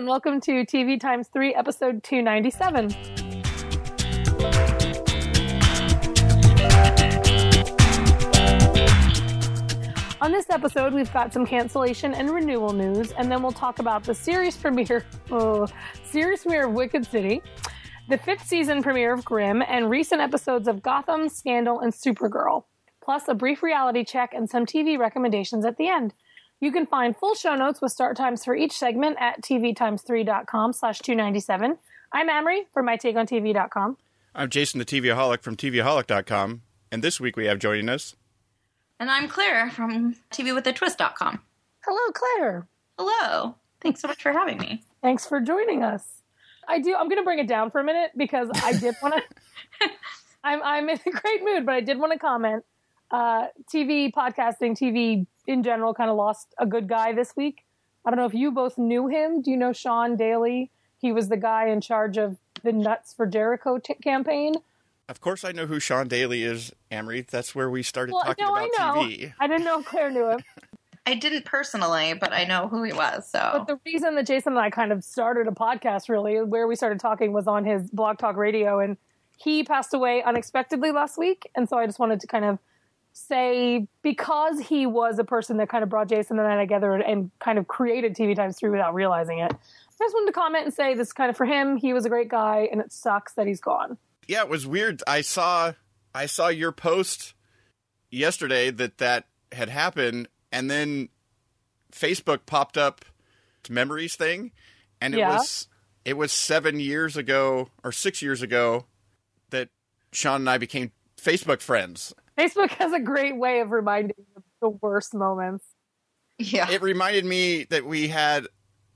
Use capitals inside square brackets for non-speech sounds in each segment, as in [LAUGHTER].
and welcome to TV Times 3, episode 297. On this episode, we've got some cancellation and renewal news, and then we'll talk about the series premiere, [LAUGHS] oh, series premiere of Wicked City, the fifth season premiere of Grimm, and recent episodes of Gotham, Scandal, and Supergirl, plus a brief reality check and some TV recommendations at the end. You can find full show notes with start times for each segment at tvtimes3.com slash 297. I'm Amrie from mytakeontv.com. I'm Jason the TVaholic from TVaholic.com, and this week we have joining us. And I'm Claire from TVWithATwist.com. Hello, Claire. Hello. Thanks so much for having me. Thanks for joining us. I do. I'm going to bring it down for a minute because I did want to. [LAUGHS] I'm I'm in a great mood, but I did want to comment. Uh, TV podcasting, TV in general, kind of lost a good guy this week. I don't know if you both knew him. Do you know Sean Daly? He was the guy in charge of the Nuts for Jericho t- campaign. Of course, I know who Sean Daly is, Amrie. That's where we started Well, talking no, about I know. TV. I didn't know Claire knew him. [LAUGHS] I didn't personally, but I know who he was. So But the reason that Jason and I kind of started a podcast, really, where we started talking, was on his Blog Talk Radio, and he passed away unexpectedly last week. And so I just wanted to kind of say because he was a person that kind of brought Jason and I together and kind of created TV Times Three without realizing it. I just wanted to comment and say this is kind of for him. He was a great guy, and it sucks that he's gone. Yeah, it was weird. I saw I saw your post yesterday that that had happened, and then Facebook popped up memories thing, and it Yeah. was it was seven years ago or six years ago that Sean and I became Facebook friends. Facebook has a great way of reminding you of the worst moments. yeah, It reminded me that we had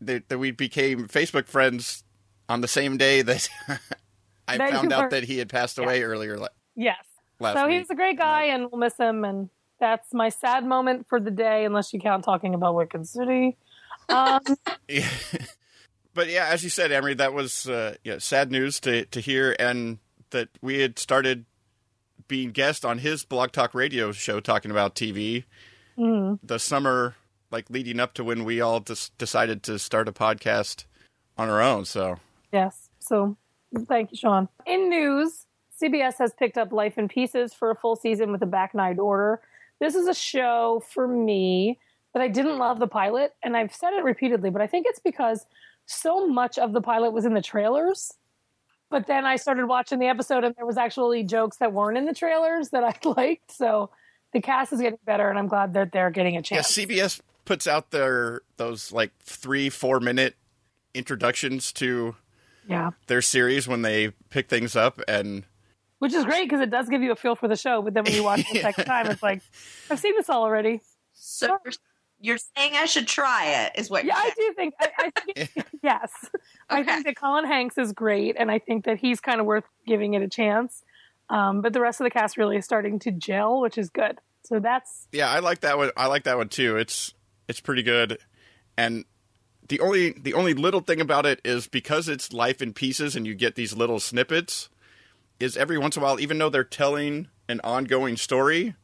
that, that we became Facebook friends on the same day that [LAUGHS] I That found out were- that he had passed away earlier la- Yes. last so week. he's a great guy, and we'll miss him. And that's my sad moment for the day, unless you count talking about Wicked City. Um, [LAUGHS] Yeah. but yeah, as you said, Amrie, that was uh, yeah, sad news to to hear, and that we had started being guest on his Blog Talk Radio show talking about TV mm, the summer, like leading up to when we all just decided to start a podcast on our own. So yes. So thank you, Sean. In news, CBS has picked up Life in Pieces for a full season with a back nine order. This is a show for me that I didn't love the pilot, and I've said it repeatedly, but I think it's because so much of the pilot was in the trailers. But then I started watching the episode, and there was actually jokes that weren't in the trailers that I [LAUGHS] liked. So the cast is getting better, and I'm glad that they're getting a chance. yeah. CBS puts out their those like three four minute introductions to yeah. their series when they pick things up and Which is great because it does give you a feel for the show. But then when you watch it the [LAUGHS] second time, it's like, I've seen this all already. so you're, you're saying I should try it? Is what? Yeah, you're I do think, I, I [LAUGHS] think yes. I think that Colin Hanks is great, and I think that he's kind of worth giving it a chance. Um, but the rest of the cast really is starting to gel, which is good. So that's Yeah, I like that one. I like that one too. It's it's pretty good, and the only the only little thing about it is because it's life in pieces, and you get these little snippets. Is every once in a while, even though they're telling an ongoing story,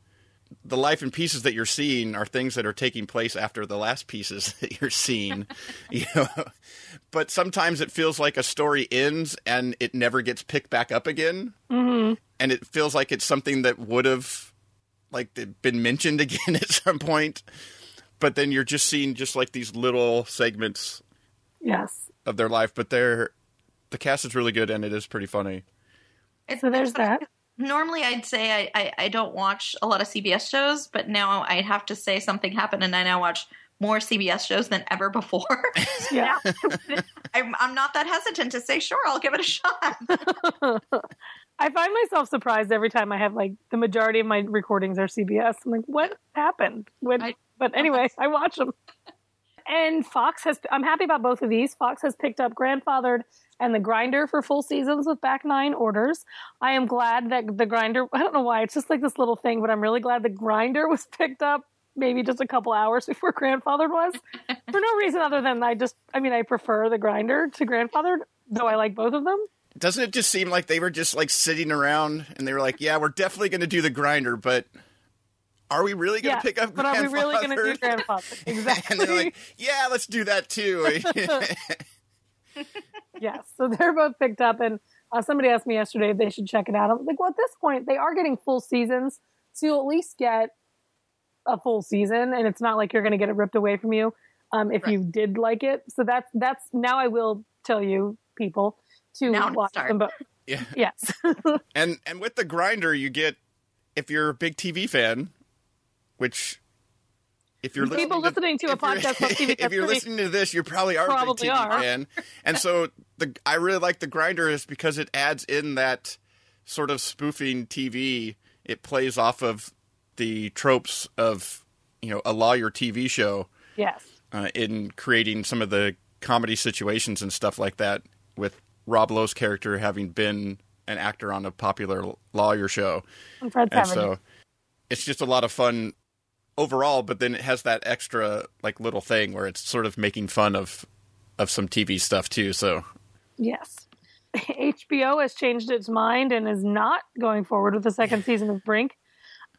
the life and pieces that you're seeing are things that are taking place after the last pieces [LAUGHS] that you're seeing. [LAUGHS] you know, but sometimes it feels like a story ends and it never gets picked back up again, mhm. and it feels like it's something that would have like been mentioned [LAUGHS] again at some point but then you're just seeing just like these little segments yes. of their life but they're the cast is really good and it is pretty funny So there's that. Normally, I'd say I, I I don't watch a lot of CBS shows, but now I have to say something happened, and I now watch more CBS shows than ever before. [LAUGHS] Yeah. [LAUGHS] I'm, I'm not that hesitant to say, sure, I'll give it a shot. [LAUGHS] I find myself surprised every time I have like the majority of my recordings are CBS. I'm like, what happened? When, I- but anyway, I watch them. And Fox has, I'm happy about both of these. Fox has picked up Grandfathered and The Grinder for full seasons with back nine orders. I am glad that The Grinder, [LAUGHS] I don't know why, it's just like this little thing, but I'm really glad The Grinder was [LAUGHS] picked up maybe just a couple hours [LAUGHS] before Grandfathered was. for no reason other than I just, I mean, I prefer The Grinder to Grandfathered, though I like both of them. doesn't it just seem like they were just like sitting around and they were like yeah we're definitely going to do the grinder but are we really going to Yeah, pick up but are we really going to do Grandfathered? grandfather? [LAUGHS] Exactly. and they're like yeah let's do that too [LAUGHS] yes, so they're both picked up, and uh, somebody asked me yesterday if they should check it out. I'm like, well, at this point, they are getting full seasons, so you'll at least get a full season, and it's not like you're going to get it ripped away from you um, if Right. you did like it. So that's that's now I will tell you people to Now watch start. them both. Yeah. Yes, [LAUGHS] And and with the grinder, you get if you're a big TV fan, which if you're People listening listening to a podcast called TV if you're [LAUGHS] listening to this, you probably are Probably a big TV are. fan. And so the I really like the grinder is because it adds in that sort of spoofing TV. It plays off of the tropes of you know a lawyer TV show yes, uh, in creating some of the comedy situations and stuff like that. With Rob Lowe's character having been an actor on a popular lawyer show, and and so it's just a lot of fun overall. But then it has that extra like little thing where it's sort of making fun of of some TV stuff too. So Yes. [LAUGHS] HBO has changed its mind and is not going forward with the second [LAUGHS] season of Brink,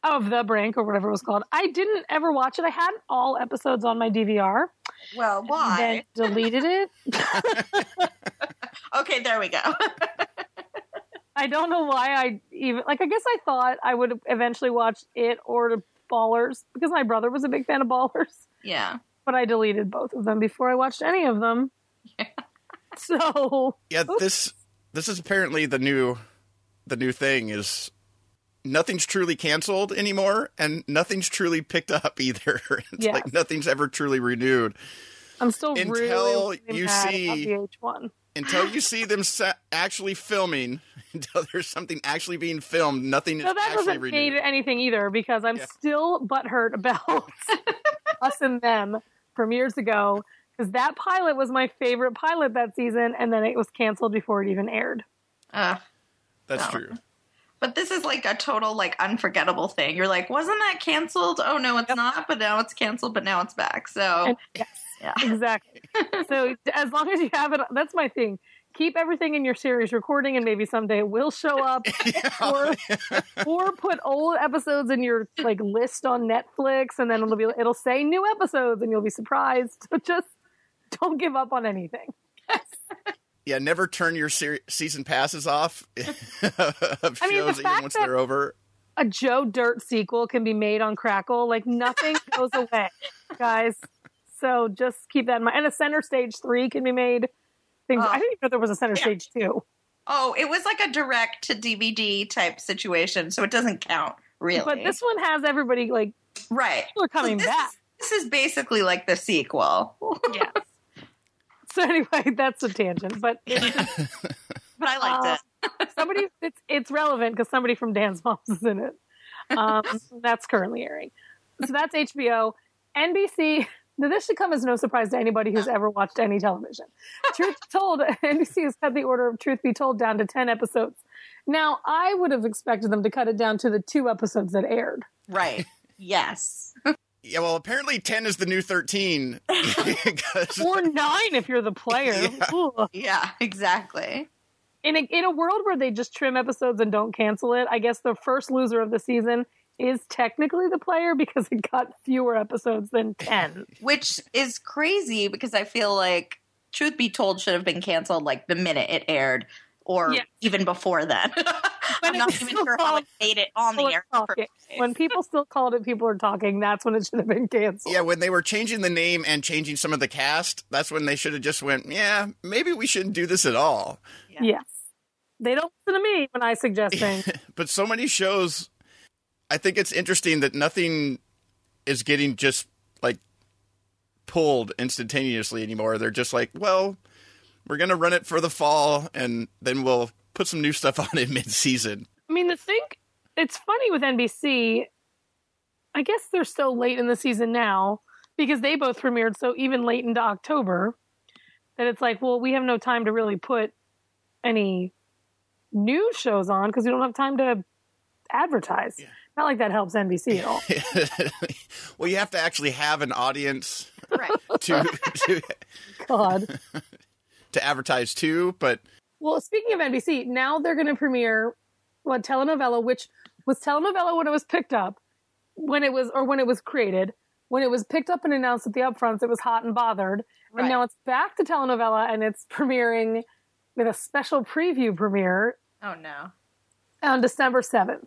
of The Brink, or whatever it was called. I didn't ever watch it. I had all episodes on my DVR, Well, why? then [LAUGHS] deleted it. Okay, there we go. I don't know why I even, like, I guess I thought I would eventually watch it or the Ballers because my brother was a big fan of Ballers, yeah. but I deleted both of them before I watched any of them. Yeah. [LAUGHS] So, yeah, this this is apparently the new the new thing is nothing's truly canceled anymore and nothing's truly picked up either. [LAUGHS] It's Yes. like nothing's ever truly renewed. I'm still Until really, really you mad see- about VH1. Until you see them sa- actually filming, [LAUGHS] until there's something actually being filmed, nothing is So that actually doesn't renewed. mean anything either because I'm Yeah. still butthurt about [LAUGHS] us and them from years ago because that pilot was my favorite pilot that season and then it was canceled before it even aired. Uh, That's No. true. but this is like a total like unforgettable thing. You're like, wasn't that canceled? Oh no, it's Yep. not. But now it's canceled. But now it's back. So And- yes, yeah. [LAUGHS] exactly. so as long as you have it, that's my thing. Keep everything in your series recording and maybe someday it will show up [LAUGHS] or [LAUGHS] or put old episodes in your like list on Netflix and then it'll be it'll say new episodes and you'll be surprised. So just don't give up on anything. Yeah, never turn your ser- season passes off of I mean, shows even once they're over. A Joe Dirt sequel can be made on Crackle. Like nothing goes away, guys. So just keep that in mind. And a Center Stage three can be made. Things Oh. I didn't even know there was a Center Yeah. Stage two. Oh, it was like a direct to DVD type situation, so it doesn't count really. But this one has everybody like right. people are coming So this back. Is, this is basically like the sequel. [LAUGHS] Yes. so anyway, [LAUGHS] that's a tangent, but [LAUGHS] But I liked Uh, it. somebody it's it's relevant because somebody from Dance Moms is in it. Um, that's currently airing. So that's HBO, NBC. Now this should come as no surprise to anybody who's ever watched any television. Truth be [LAUGHS] told, NBC has cut the order of Truth Be Told down to ten episodes. Now I would have expected them to cut it down to the two episodes that aired. Right. Yes. Yeah, well, apparently ten is the new thirteen. [LAUGHS] [LAUGHS] 'Cause- Or nine if you're the player. Yeah. Yeah, exactly. in a, in a world where they just trim episodes and don't cancel it, I guess the first loser of the season is technically the player because it got fewer episodes than 10. [LAUGHS] Which is crazy because I feel like Truth Be Told should have been canceled like the minute it aired or Yeah. even before then. [LAUGHS] I'm not even sure how it made it on the air. are in the talking. first place. [LAUGHS] When people still called it People Are Talking, that's when it should have been canceled. yeah, when they were changing the name and changing some of the cast, that's when they should have just went, yeah, maybe we shouldn't do this at all. Yes. They don't listen to me when I suggest things. But so many shows, I think it's interesting that nothing is getting just like pulled instantaneously anymore. They're just like, well, we're gonna run it for the fall, and then we'll put some new stuff [LAUGHS] on it mid-season. I mean, the thing, it's funny with NBC. I guess they're so late in the season now because they both premiered so even late into October that it's like, well, we have no time to really put any new shows on because we don't have time to advertise. Not like that helps NBC at all. [LAUGHS] well, you have to actually have an audience Right. [LAUGHS] to to, [LAUGHS] God. to advertise to, but Well, speaking of NBC, now they're going to premiere what telenovela, which was telenovela when it was picked up, when it was or when it was created. When it was picked up and announced at the upfronts, it was hot and bothered, And now it's back to telenovela and it's premiering with a special preview premiere oh no. on December 7th.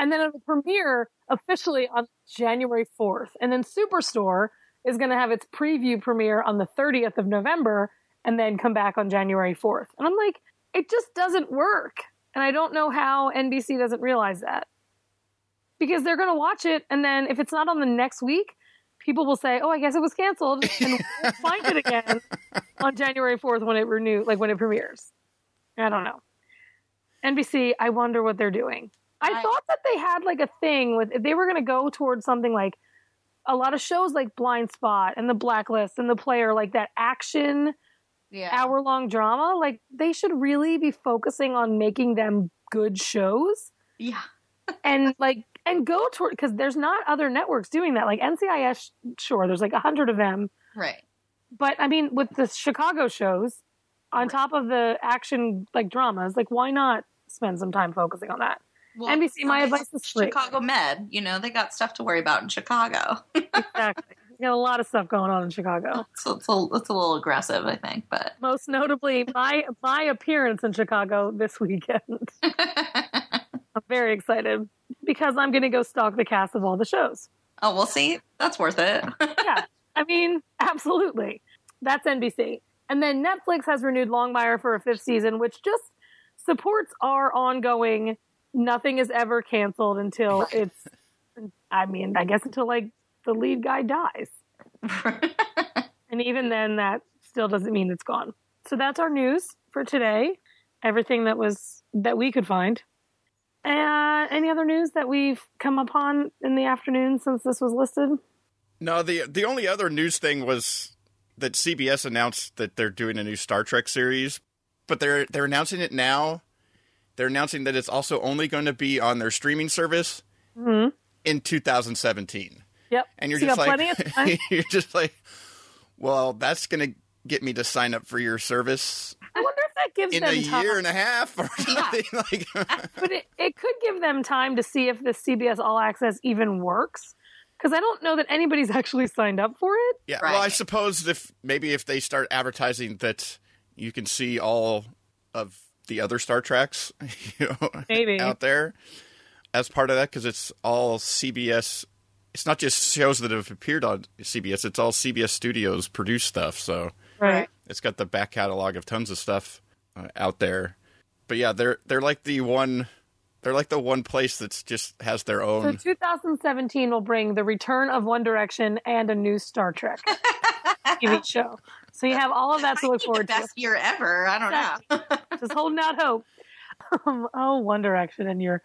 And then it'll premiere officially on January 4th. And then Superstore is going to have its preview premiere on the 30th of November and then come back on January 4th. And I'm like, it just doesn't work. And I don't know how NBC doesn't realize that. Because they're going to watch it, and then if it's not on the next week, people will say, "Oh, I guess it was canceled," and we'll find it again [LAUGHS] on January fourth when it renew, like when it premieres. I don't know. NBC, I wonder what they're doing. I, I- thought that they had like a thing with if they were going to go towards something like a lot of shows like Blindspot and The Blacklist and The Player, like that action Yeah. hour long drama. Like they should really be focusing on making them good shows yeah. [LAUGHS] and like and go toward because there's not other networks doing that. Like NCIS, sure, there's like a hundred of them, Right. but I mean, with the Chicago shows on Right. top of the action like dramas, like why not spend some time focusing on that? Well, NBC, my advice is. Chicago Med. You know, they got stuff to worry about in Chicago. [LAUGHS] Exactly. Got a lot of stuff going on in Chicago. so it's a, it's a little aggressive, I think, but [LAUGHS] Most notably, my my appearance in Chicago this weekend. [LAUGHS] I'm very excited because I'm going to go stalk the cast of all the shows. oh, we'll see. That's worth it. yeah, I mean, absolutely. That's NBC. And then Netflix has renewed Longmire for a fifth season, which just supports our ongoing nothing is ever canceled until it's, I mean, I guess until like the lead guy dies. [LAUGHS] And even then, that still doesn't mean it's gone. So that's our news for today. Everything that was, that we could find. Uh, any other news that we've come upon in the afternoon since this was listed? No, the the only other news thing was that CBS announced that they're doing a new Star Trek series, but they're they're announcing it now. They're announcing that it's also only going to be on their streaming service hmm in 2017. Yep. And you're So just got like plenty of [LAUGHS] time. you're just like well, that's going to get me to sign up for your service I wonder if that gives in them a time. year and a half or something [LAUGHS] like but it, it could give them time to see if the CBS All Access even works. Because I don't know that anybody's [LAUGHS] actually signed up for it. Yeah, well, I suppose if maybe if they start advertising that you can see all of the other Star Treks, [LAUGHS] you know, Maybe. out there as part of that, because it's all CBS. It's not just shows that have appeared on CBS; it's all CBS Studios produced stuff. So Right. it's got the back catalog of tons of stuff uh, out there. But yeah, they're they're like the one. They're like the one place that's just has their own. So own. 2017 will bring the return of One Direction and a new Star Trek [LAUGHS] TV show. So you have all of that to look the forward to. best year ever. I don't know. Just holding out hope. Um, oh, One Direction and your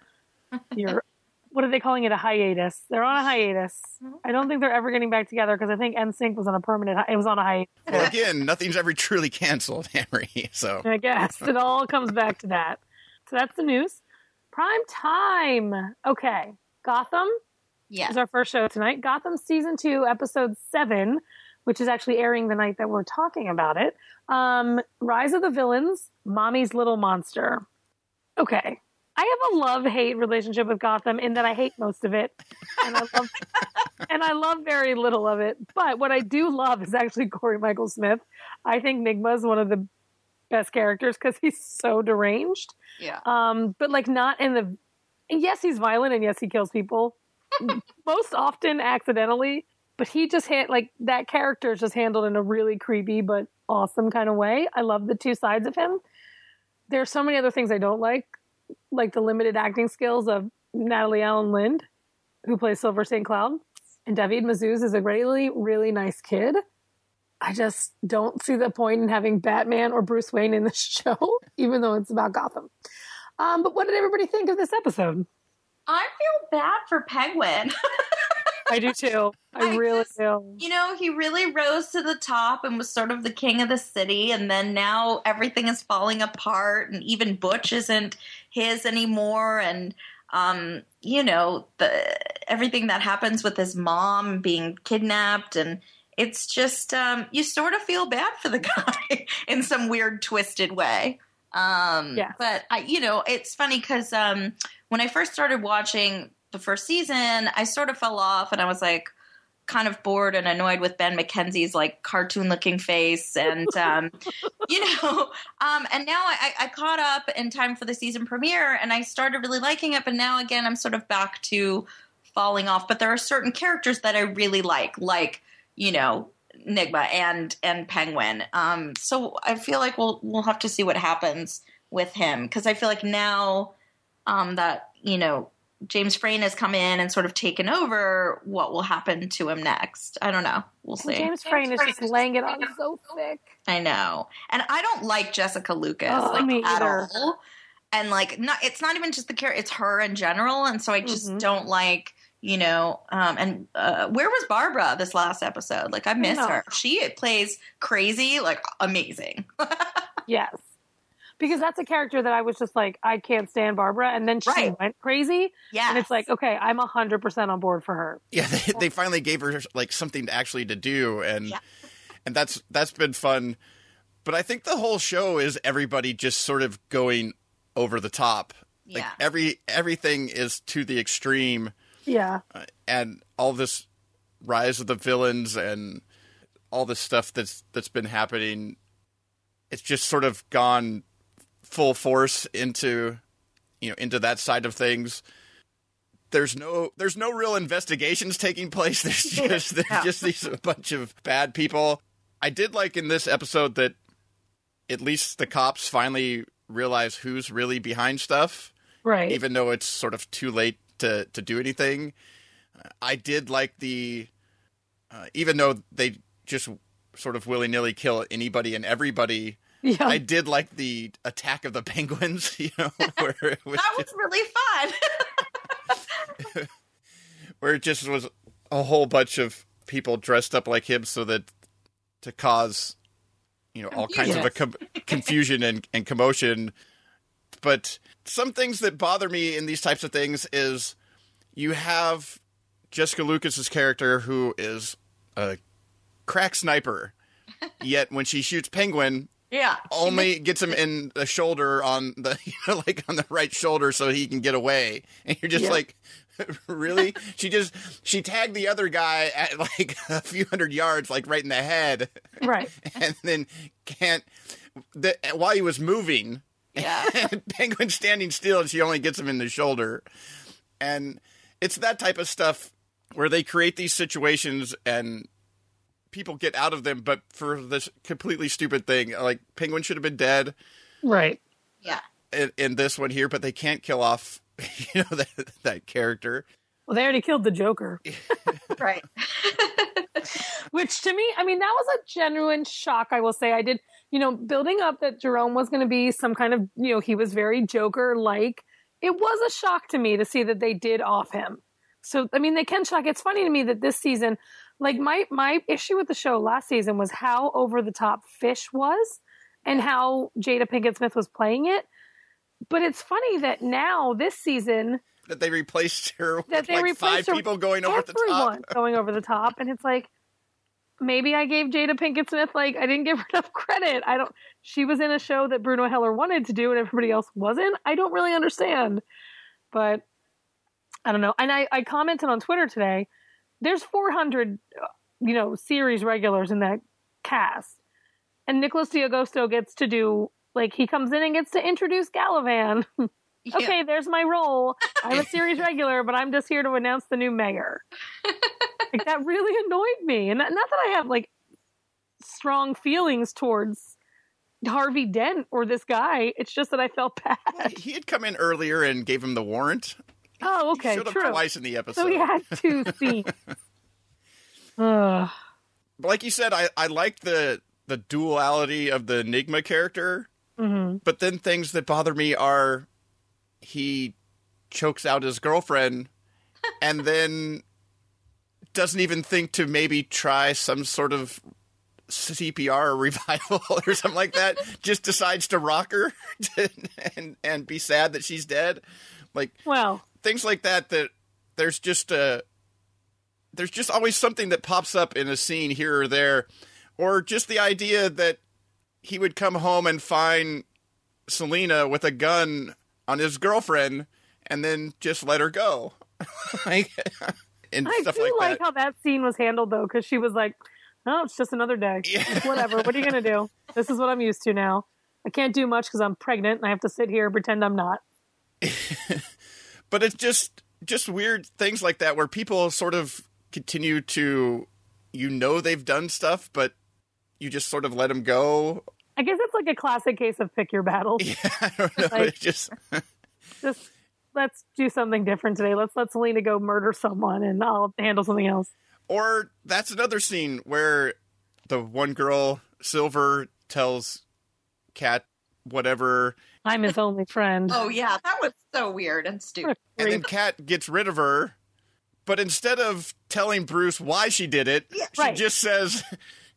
your [LAUGHS] what are they calling it? A hiatus. They're on a hiatus. I don't think they're ever getting back together because I think NSYNC was on a permanent. hi- It was on a hiatus. well, again, nothing's ever truly canceled, [LAUGHS] Henry. So I guess it all comes back to that. So that's the news. Prime time. Okay, Gotham Yeah. is our first show tonight. Gotham season two, episode seven, which is actually airing the night that we're talking about it. Um, Rise of the Villains, Mommy's Little Monster. Okay. I have a love hate relationship with Gotham in that I hate most of it, and I love [LAUGHS] and I love very little of it. But what I do love is actually Corey Michael Smith. I think Nygma is one of the best characters because he's so deranged Yeah. um but like not in the yes he's violent and yes he kills people [LAUGHS] most often accidentally but he just had like that character is just handled in a really creepy but awesome kind of way i love the two sides of him there's so many other things i don't like like the limited acting skills of natalie alyn lind who plays silver st cloud and david mazouz is a really really nice kid I just don't see the point in having Batman or Bruce Wayne in the [LAUGHS] show, even though it's about Gotham. Um, but what did everybody think of this episode? I feel bad for Penguin. [LAUGHS] I do too. I, I really just- do. you know, he really rose to the top and was sort of the king of the city, and then now everything is falling apart, and even Butch isn't his anymore, and um, you know, the everything that happens with his mom being kidnapped and it's just um, you sort of feel bad for the [LAUGHS] guy in some weird twisted way. Um, Yeah. But I, you know, it's funny because um, when I first started watching the first season, I sort of fell off, and I was like, kind of bored and annoyed with Ben McKenzie's like cartoon looking face and [LAUGHS] um, you know um, and now I, I caught up in time for the season premiere and I started really liking it but now again I'm sort of back to falling off. But there are certain characters that I really like like you know Nygma and and Penguin. Um, so I feel like we'll we'll have to see what happens with him because I feel like now um, that you know James Frain has come in and sort of taken over, what will happen to him next? I don't know. We'll see. James Frain is just laying it on so thick. I know, and I don't like Jessica Lucas Oh, like me at either. all. And like, not it's not even just the character; it's her in general. And so I just Mhm. don't like, you know. Um, and uh, where was Barbara this last episode? Like, I miss know. her. She plays crazy, like amazing. [LAUGHS] Yes. Because that's a character that I was just like, I can't stand Barbara. And then she Right. went crazy. yeah, And it's like, okay, I'm 100% on board for her. Yeah, they, they finally gave her like something to actually to do, and Yeah. and that's that's been fun. But I think the whole show is everybody just sort of going over the top. Like Yeah. every everything is to the extreme, Yeah. uh, and all this rise of the villains and all this stuff that's that's been happening. It's just sort of gone full force into you know into that side of things. There's no there's no real investigations taking place. [LAUGHS] There's just there's Yeah. just these a bunch of bad people. I did like in this episode that at least the cops finally realize who's really behind stuff Right. even though it's sort of too late to to do anything. I did like the uh, even though they just sort of willy-nilly kill anybody and everybody yeah. i did like the attack of the penguins [LAUGHS] you know [LAUGHS] where it was that just- was really fun. [LAUGHS] where it just was a whole bunch of people dressed up like him so that to cause you know all kinds of a com- confusion and, and commotion but some things that bother me in these types of things is you have jessica lucas's character who is a crack sniper yet when she shoots penguin yeah, only gets him in the shoulder on the [LAUGHS] you know, like on the right shoulder so he can get away and you're just Yeah. like [LAUGHS] really she just she tagged the other guy at [LAUGHS] like a few hundred yards like right in the head right. and then can't the, while he was moving Yeah. penguin standing still and she only gets him in the shoulder and it's that type of stuff where they create these situations and people get out of them but for this completely stupid thing like penguin should have been dead Right. yeah. in, in this one here, but they can't kill off [LAUGHS] you know that that character. Well, they already killed the Joker, [LAUGHS] Right. [LAUGHS] which to me, I mean, that was a genuine shock. I will say, I did, you know, building up that Jerome was going to be some kind of, you know, he was very Joker like. It was a shock to me to see that they did off him. So, I mean, they can shock. It's funny to me that this season, like my my issue with the show last season was how over the top Fish was, and how Jada Pinkett Smith was playing it. But it's funny that now this season That they replaced her with that they like replaced five people going over the top. going over the top, and it's like maybe I gave Jada Pinkett Smith like I didn't give [LAUGHS] her enough credit. I don't. She was in a show that Bruno Heller wanted to do, and everybody else wasn't. I don't really understand, but I don't know. And I, I commented on Twitter today. There's 400, uh, you know, series regulars in that cast, and Nicholas D'Agosto gets to do like he comes in and gets to introduce Galavan. [LAUGHS] Yeah. okay, there's my role. I'm a [LAUGHS] series regular, but I'm just here to announce the new mayor. [LAUGHS] like that really annoyed me, and not, not that I have like strong feelings towards Harvey Dent or this guy. It's just that I felt bad. He had come in earlier and gave him the warrant. Oh, He okay, showed up true. twice in the episode. So we had two scenes. [LAUGHS] But like you said, I I liked the the duality of the Enigma character, Mhm. but then things that bother me are he chokes out his girlfriend and then doesn't even think to maybe try some sort of CPR [LAUGHS] revival or something like that. Just decides to rock her [LAUGHS] and and be sad that she's dead. Like Well, things like that that there's just a there's just always something that pops up in a scene here or there or just the idea that he would come home and find Selina with a gun on his girlfriend and then just let her go [LAUGHS] like and I stuff do like, like, that. how that scene was handled though, because she was like, "Oh, it's just another day. Yeah. It's whatever. what are you gonna do? This is what I'm used to now. I can't do much because I'm pregnant and I have to sit here and pretend I'm not." [LAUGHS] but it's just just weird things like that where people sort of continue to you know they've done stuff but you just sort of let them go I guess it's like a classic case of pick your battles. [LAUGHS] yeah i don't know [LAUGHS] Like- just [LAUGHS] Just let's do something different today. Let's let Selina go murder someone and I'll handle something else. or that's another scene where the one girl silver tells cat whatever I'm his only friend. Oh yeah, that was so weird and stupid. and then cat gets rid of her but instead of telling bruce why she did it Yeah, she right. just says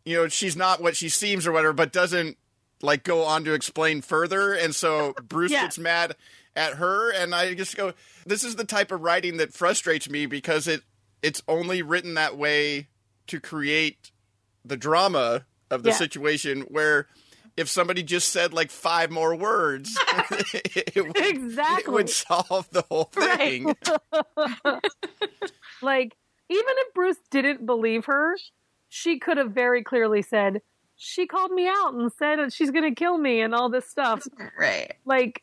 you know she's not what she seems or whatever but doesn't like go on to explain further and so bruce Yeah. gets mad at her and i just go this is the type of writing that frustrates me because it it's only written that way to create the drama of the Yeah. situation where if somebody just said like five more words [LAUGHS] it, would- it would solve the whole thing Right. [LAUGHS] like, even if Bruce didn't believe her, she could have very clearly said, She called me out and said she's going to kill me and all this stuff. Right. Like,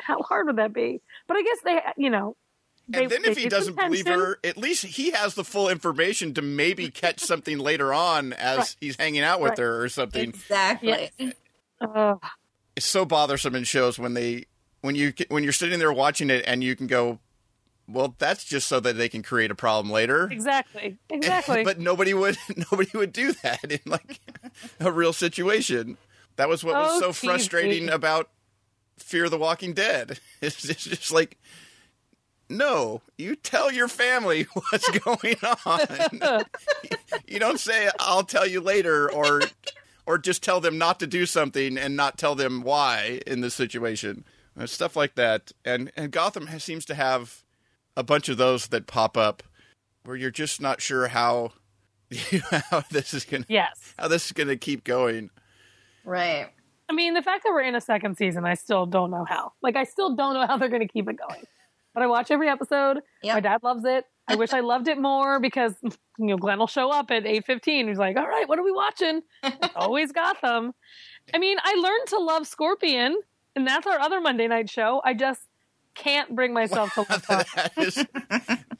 how hard would that be? But I guess they, you know. They, and then if he doesn't believe her, at least he has the full information to maybe catch something later on as Right. he's hanging out with Right. her or something. Exactly. Ugh. It's so bothersome in shows when they when you when you're sitting there watching it and you can go, well, that's just so that they can create a problem later. exactly. [LAUGHS] Exactly. but nobody would [LAUGHS] nobody would do that in like a real situation. That was what was Oh, so TV. frustrating about Fear the Walking Dead. [LAUGHS] It's just, it's just like no, you tell your family what's going on. you don't say I'll tell you later or or just tell them not to do something and not tell them why in this situation. Uh, stuff like that. And and Gotham has, seems to have a bunch of those that pop up where you're just not sure how [LAUGHS] how this is going to yes. how this is going to keep going. Right. I mean, the fact that we're in a second season, I still don't know how. Like, I still don't know how they're going to keep it going. But I watch every episode. Yep. My dad loves it. I wish I loved it more because you know Glenn will show up at eight fifteen. He's like, "All right, what are we watching?" It's [LAUGHS] always Gotham. I mean, I learned to love Scorpion, and that's our other Monday night show. I just can't bring [LAUGHS] myself to love Gotham. that is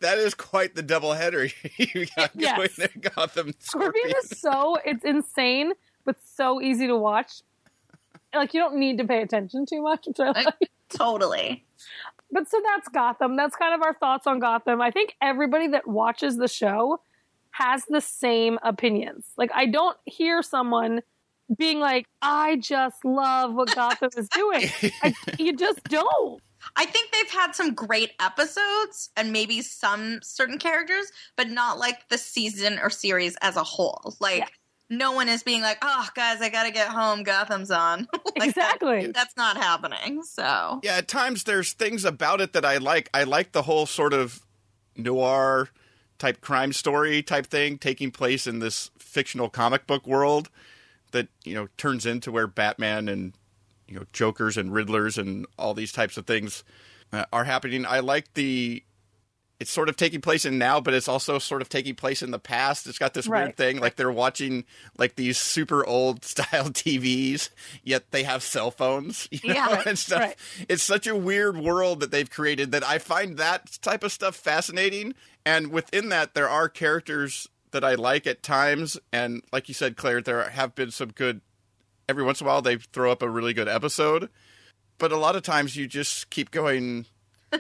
that is quite the double header [LAUGHS] you got Yes. going there, Gotham Scorpion Scorpion. is so it's insane, but so easy to watch. Like you don't need to pay attention too much, which I like. Totally. But so that's Gotham. That's kind of our thoughts on Gotham. I think everybody that watches the show has the same opinions. Like I don't hear someone being like, "I just love what Gotham is doing." [LAUGHS] I, you just don't. I think they've had some great episodes and maybe some certain characters, but not like the season or series as a whole. Like Yeah. No one is being like, "Oh, guys, I got to get home. Gotham's on." [LAUGHS] like that- exactly. that's not happening. So Yeah, at times there's things about it that I like. I like the whole sort of noir type crime story type thing taking place in this fictional comic book world that, you know, turns into where Batman and, you know, Jokers and Riddlers and all these types of things uh, are happening. I like the it's sort of taking place in now, but it's also sort of taking place in the past. It's got this weird thing, like they're watching like these super old [LAUGHS] style TVs, yet they have cell phones, [LAUGHS] you know, Yeah. and stuff. Right. It's such a weird world that they've created that I find that type of stuff fascinating. And within that, there are characters that I like at times, and like you said, Claire, there have been some good. Every once in a while, they throw up a really good episode, but a lot of times you just keep going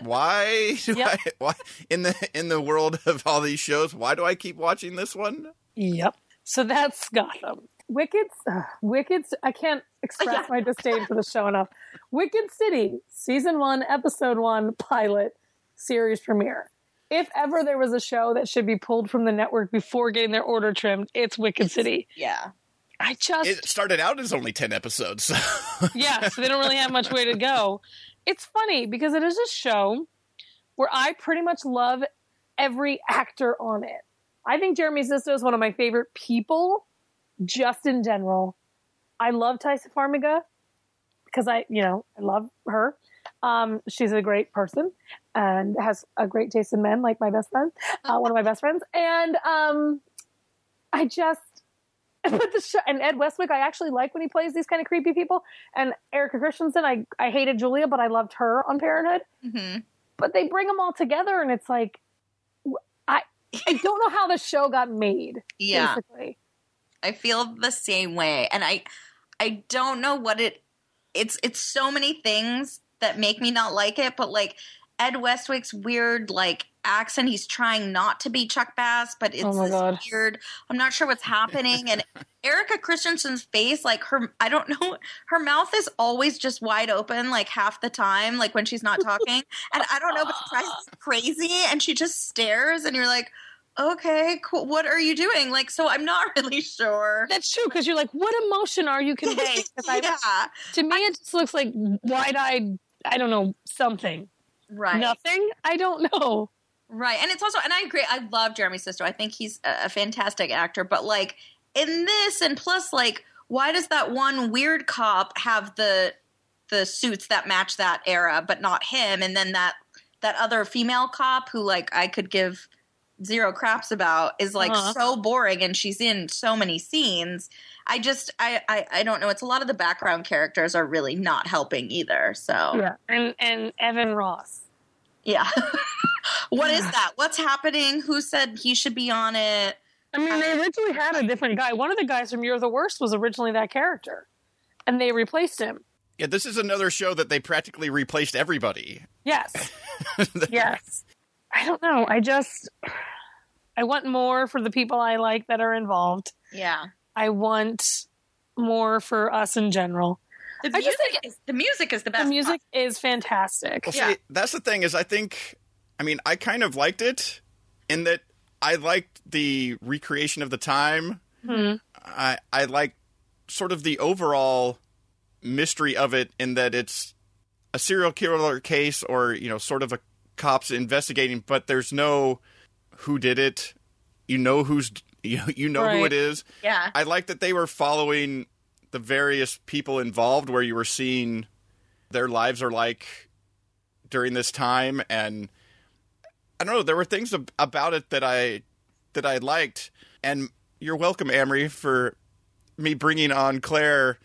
why [LAUGHS] do Yep. I why in the in the world of all these shows why do I keep watching this one? Yep. So that's Gotham. Wicked, uh, Wicked. I can't express Yeah. my disdain for the show enough. Wicked City, season one, episode one, pilot, series premiere. If ever there was a show that should be pulled from the network before getting their order trimmed, it's Wicked City. yeah, I just It started out as only 10 episodes. So. yeah, so they don't really have much way to go. It's funny because it is a show where I pretty much love every actor on it. I think Jeremy Sisto is one of my favorite people, just in general. I love Taissa Farmiga because I, you know, I love her. Um, she's a great person and has a great taste in men, like my best friend, uh, one of my best friends. And um, I just, [LAUGHS] but the show, and Ed Westwick, I actually like when he plays these kind of creepy people. And Erika Christensen, I, I hated Julia, but I loved her on Parenthood. hmm But they bring them all together, and it's like, I, I [LAUGHS] don't know how the show got made. Yeah. Basically. I feel the same way, and I I don't know what it. It's it's so many things that make me not like it, but like Ed Westwick's weird like accent. He's trying not to be Chuck Bass, but it's Oh my this God. weird. I'm not sure what's happening. And [LAUGHS] Erika Christensen's face, like her, I don't know, her mouth is always just wide open, like half the time, like when she's not talking. and I don't know, but it drives me crazy. And she just stares, and you're like. Okay, cool. What are you doing? Like, so I'm not [LAUGHS] really sure. That's true because you're like, what emotion are you conveying? 'Cause [LAUGHS] I, yeah, to me, it just looks like wide-eyed. I don't know something. Right, Nothing. I don't know. right. And it's also, and I agree. I love Jeremy Sisto. I think he's a, a fantastic actor. But like in this, and plus, like, why does that one weird cop have the the suits that match that era, but not him? And then that that other female cop who, like, I could give zero craps about is like Uh-huh. so boring and she's in so many scenes i just I, I i don't know it's a lot of the background characters are really not helping either so Yeah, and and Evan Ross. Yeah. [LAUGHS] what is that? What's happening? Who said he should be on it? I mean, they originally had a different guy. One of the guys from You're the Worst was originally that character, and they replaced him. Yeah, this is another show that they practically replaced everybody. Yes, [LAUGHS] yes. I don't know. I just I want more for the people I like that are involved. Yeah. I want more for us in general. The I just music is the music is the best. The music is fantastic. Well, Yeah. see, that's the thing is I think, I mean, I kind of liked it in that I liked the recreation of the time. Hmm. I I like sort of the overall mystery of it in that it's a serial killer case or you know sort of a cops investigating, but there's no who did it. You know who's [LAUGHS] you know, you know who it is. Yeah. I like that they were following the various people involved, where you were seeing their lives are like during this time, and I don't know. There were things ab- about it that I that I liked, and you're welcome, Amrie, for me bringing on Claire.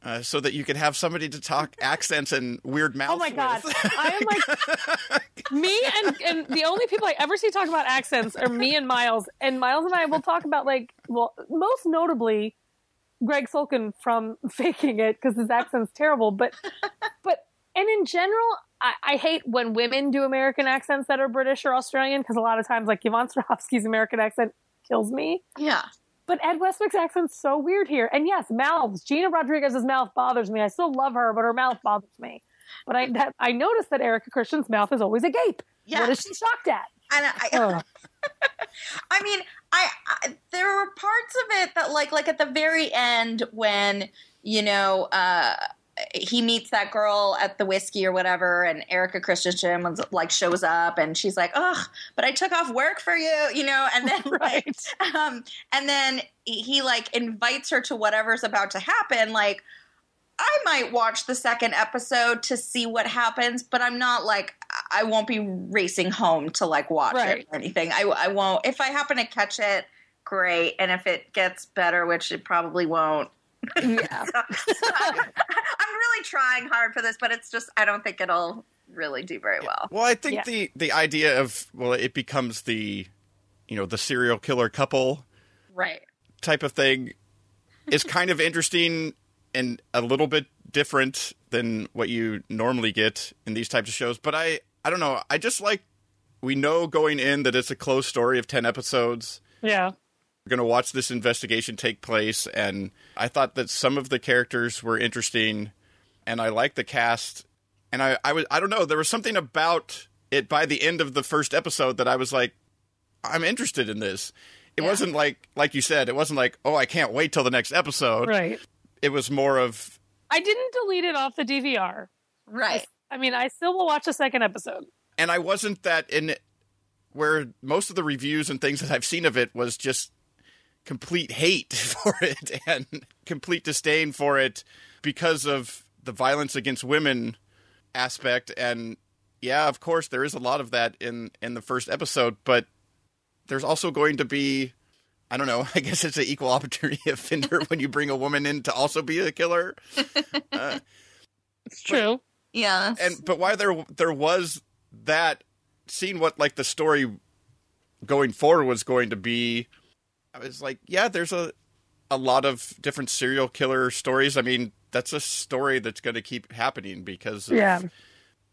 Uh, so that you could have somebody to talk [LAUGHS] accents and weird mouths. Oh my god, with. I am like [LAUGHS] me and and the only people I ever see talk about accents are me and Miles, and Miles and I will talk about like well, most notably Greg Sulkin from [LAUGHS] Faking It because his accent's terrible, but but and in general. I, I hate when women do American accents that are British or Australian because a lot of times, like Yvonne Strahovski's American accent kills me. Yeah. But Ed Westwick's accent's so weird here. And yes, mouths. Gina Rodriguez's mouth bothers me. I still love her, but her mouth bothers me. But I that, I noticed that Erika Christensen's mouth is always agape. Yeah. What is she shocked at? And I. I [LAUGHS] mean, I, I there were parts of it that like like at the very end when you know uh he meets that girl at the whiskey or whatever and Erika Christensen was, like shows up and she's like, "Ugh, but I took off work for you," you know, and then [LAUGHS] right. um and then he, he like invites her to whatever's about to happen like I might watch the second episode to see what happens, but I'm not like I won't be racing home to like watch Right. it or anything. I, I won't. If I happen to catch it, great. And if it gets better, which it probably won't, Yeah. [LAUGHS] I'm really trying hard for this, but it's just I don't think it'll really do very well. Well, I think Yeah. the the idea of well, it becomes the you know the serial killer couple Right. type of thing is [LAUGHS] kind of interesting and a little bit different than what you normally get in these types of shows. But I I don't know. I just like we know going in that it's a closed story of ten episodes. Yeah. We're going to watch this investigation take place, and I thought that some of the characters were interesting, and I liked the cast. And I, I was, I don't know, there was something about it by the end of the first episode that I was like, I'm interested in this. It Yeah. wasn't like, like you said, it wasn't like, oh, I can't wait till the next episode. Right. It was more of, I didn't delete it off the DVR. Right. I mean, I still will watch the second episode. and I wasn't that in where most of the reviews and things that I've seen of it was just complete hate [LAUGHS] for it and complete disdain for it because of the violence against women aspect and yeah, of course there is a lot of that in in the first episode, but there's also going to be I don't know, [LAUGHS] I guess it's an equal opportunity [LAUGHS] offender when you bring a woman in to also be a killer. Uh, It's true. Yeah. and but why there there was that seeing what like the story going forward was going to be i was like yeah there's a a lot of different serial killer stories i mean that's a story that's going to keep happening because of- Yeah.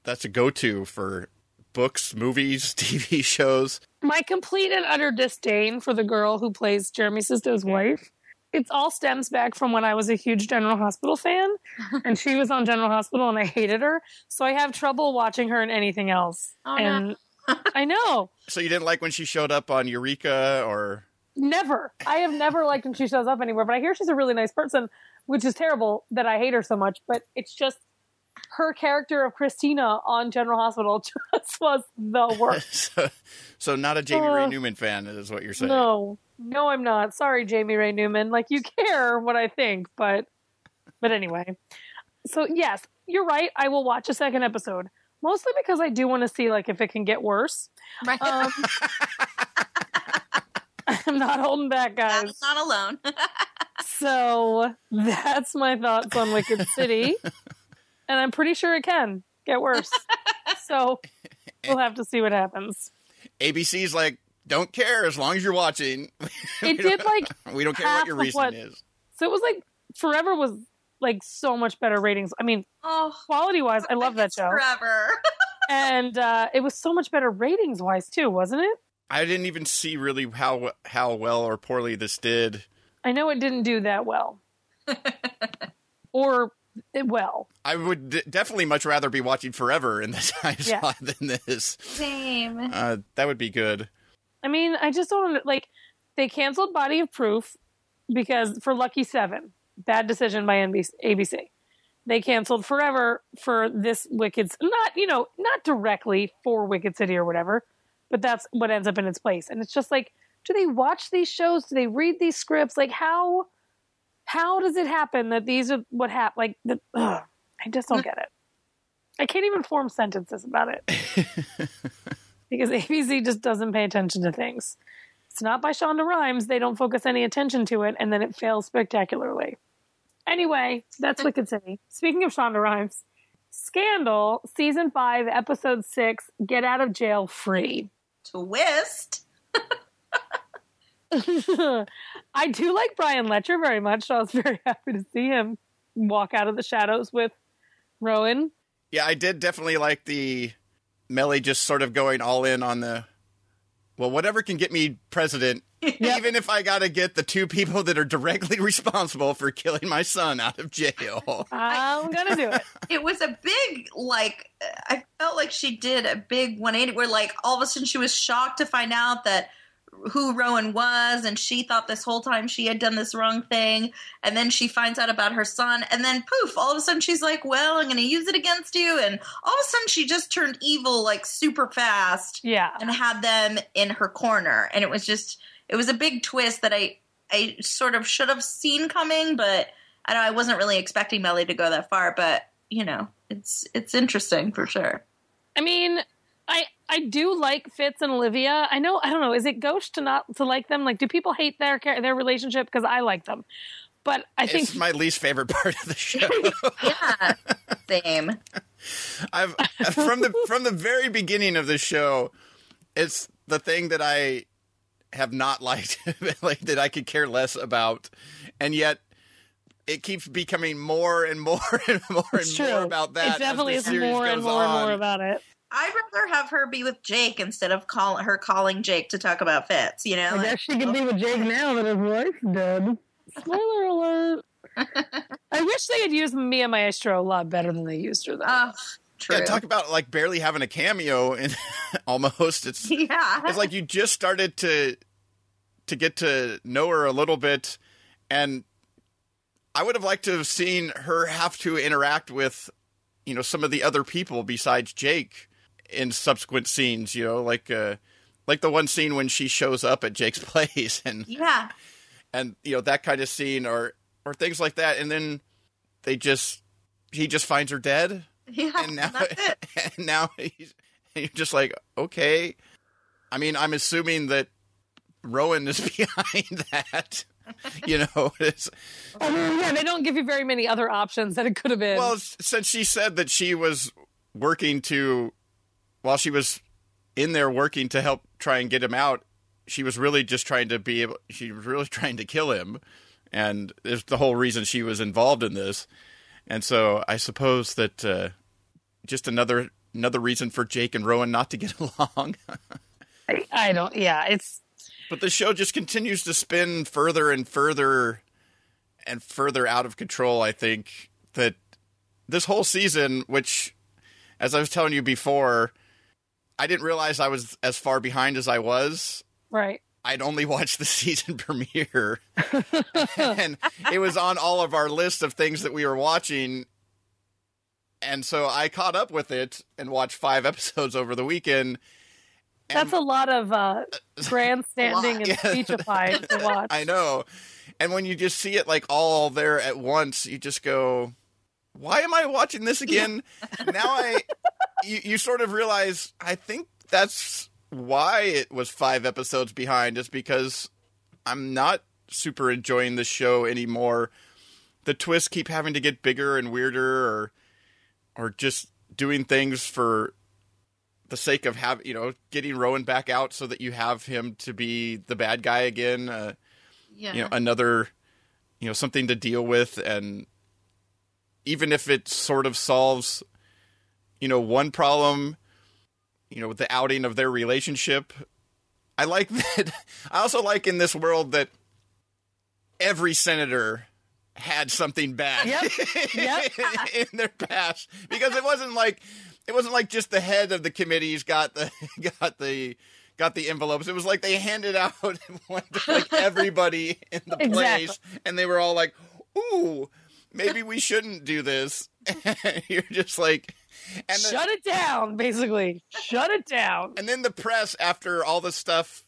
that's a go-to for books movies [LAUGHS] tv shows My complete and utter disdain for the girl who plays Jeremy Sisto's wife. It's all stems back from when I was a huge General Hospital fan, [LAUGHS] and she was on General Hospital, and I hated her. So I have trouble watching her in anything else. Oh, no. [LAUGHS] I know, so you didn't like when she showed up on eureka or never. I have never liked when she shows up anywhere, but I hear she's a really nice person, which is terrible that I hate her so much. But it's just her character of Christina on General Hospital [LAUGHS] just was the worst. [LAUGHS] so, so not a jaime ray Uh, newman fan is what you're saying No, no, I'm not. Sorry, Jaime Ray Newman. Like you care what I think, but but anyway. So yes, you're right. I will watch a second episode, mostly because I do want to see like if it can get worse. Right. Um, [LAUGHS] [LAUGHS] I'm not holding back, guys. That's not alone. [LAUGHS] So that's my thoughts on Wicked City, [LAUGHS] and I'm pretty sure it can get worse. So we'll have to see what happens. abc's like don't care as long as you're watching It did like we don't care what your of reason what- is so. It was like Forever was like so much better ratings. I mean, oh, quality wise, I love that show, Forever. and uh, it was so much better ratings wise too, wasn't it? I didn't even see really how how well or poorly this did. I know it didn't do that well, [LAUGHS] or it well. I would d- definitely much rather be watching Forever in this [LAUGHS] time Yeah. slot than this. Same. Uh, that would be good. I mean, I just don't like. They canceled Body of Proof because for Lucky Seven, bad decision by NBC, ABC. They canceled Forever for this Wicked, not you know, not directly for Wicked City or whatever, but that's what ends up in its place. And it's just like, do they watch these shows? Do they read these scripts? Like how, how does it happen that these are what happened? Like the, ugh, I just don't get it. I can't even form sentences about it [LAUGHS] because ABC just doesn't pay attention to things. It's not by Shonda Rhimes. They don't focus any attention to it, and then it fails spectacularly. Anyway, that's Wicked City. Speaking of Shonda Rhimes, Scandal, season five, episode six, Get Out of Jail Free. Twist. [LAUGHS] I do like Brian Letscher very much, so I was very [LAUGHS] happy to see him walk out of the shadows with Rowan. Yeah, I did definitely like the Mellie just sort of going all in on the well, whatever can get me president, [LAUGHS] even if I got to get the two people that are directly [LAUGHS] responsible for killing my son out of jail. I'm gonna do it. [LAUGHS] It was a big, like, I felt like she did a big 180 where, like, all of a sudden she was shocked to find out that who Rowan was, and she thought this whole time she had done this wrong thing. And then she finds out about her son, and then poof, all of a sudden she's like, Well, I'm going to use it against you. And all of a sudden she just turned evil, like, super fast. Yeah. and had them in her corner and it was just it was a big twist that i i sort of should have seen coming but i know i wasn't really expecting mellie to go that far but you know it's it's interesting for sure I mean, I I do like Fitz and Olivia. I know I don't know. Is it gauche to not to like them? Like, do people hate their their relationship? Because I like them, but I think It's my least favorite [LAUGHS] part of the show. [LAUGHS] yeah same I've from the from the very beginning of the show, it's the thing that I have not liked, [LAUGHS] like that I could care less about, and yet it keeps becoming more and more and more it's and true. more about that. It definitely as is the series more and goes more and more about it. I'd rather have her be with jake instead of call her calling jake to talk about fitz you know I Like, guess she can be with Jake [LAUGHS] now that his wife's dead. Spoiler alert. I wish they had used Mia Maestro a lot better than they used her though. oh true Yeah, talk about like barely having a cameo and [LAUGHS] almost it's [LAUGHS] yeah it's like you just started to to get to know her a little bit and I would have liked to have seen her have to interact with you know some of the other people besides Jake in subsequent scenes, you know, like uh like the one scene when she shows up at Jake's [LAUGHS] place and yeah and you know that kind of scene or or things like that and then they just he just finds her dead [LAUGHS] Yeah, and now that's it. [LAUGHS] and now he's you're just like okay. I mean, I'm assuming that Rowan is behind that. You know, it's, I mean, yeah, they don't give you very many other options that it could have been. well, since she said that she was working to, while she was in there working to help try and get him out, she was really just trying to be able. She was really [LAUGHS] trying to kill him, and it's the whole reason she was involved in this. And so I suppose that uh, just another another reason for Jake and Rowan not to get [LAUGHS] along. I, [LAUGHS] I don't. Yeah, it's But the show just continues to spin further and further and further out of control. I think that this whole season, which, as I was telling you before, I didn't realize I was as far behind as I was. right. I'd only [LAUGHS] watched the season [LAUGHS] premiere, [LAUGHS] and it was on all of our list of things that we were watching. And so I caught up with it and watched five episodes over the weekend. That's a lot of uh, grandstanding and Yeah. speechifying to watch. I know. And when you just see it like all there at once, you just go, "Why am I watching this again?" now I you, you sort of realize I think that's why it was 5 episodes behind is because I'm not super enjoying the show anymore. The twists keep having to get bigger and weirder or or just doing things for the sake of have you know getting Rowan back out so that you have him to be the bad guy again. Uh, Yeah. you know another you know something to deal with and even if it sort of solves you know one problem you know with the outing of their relationship i like [LAUGHS] that i also like in this world that every senator had something bad Yep. Yep. [LAUGHS] in their past because it wasn't like it wasn't like just the head of the committees got the [LAUGHS] got the got the envelopes. It was like they handed out one to like everybody in the Exactly. place, and they were all like, "Ooh, maybe we shouldn't do this." You're just like, and the- Shut it down, basically. Shut it down. and then the press after all the stuff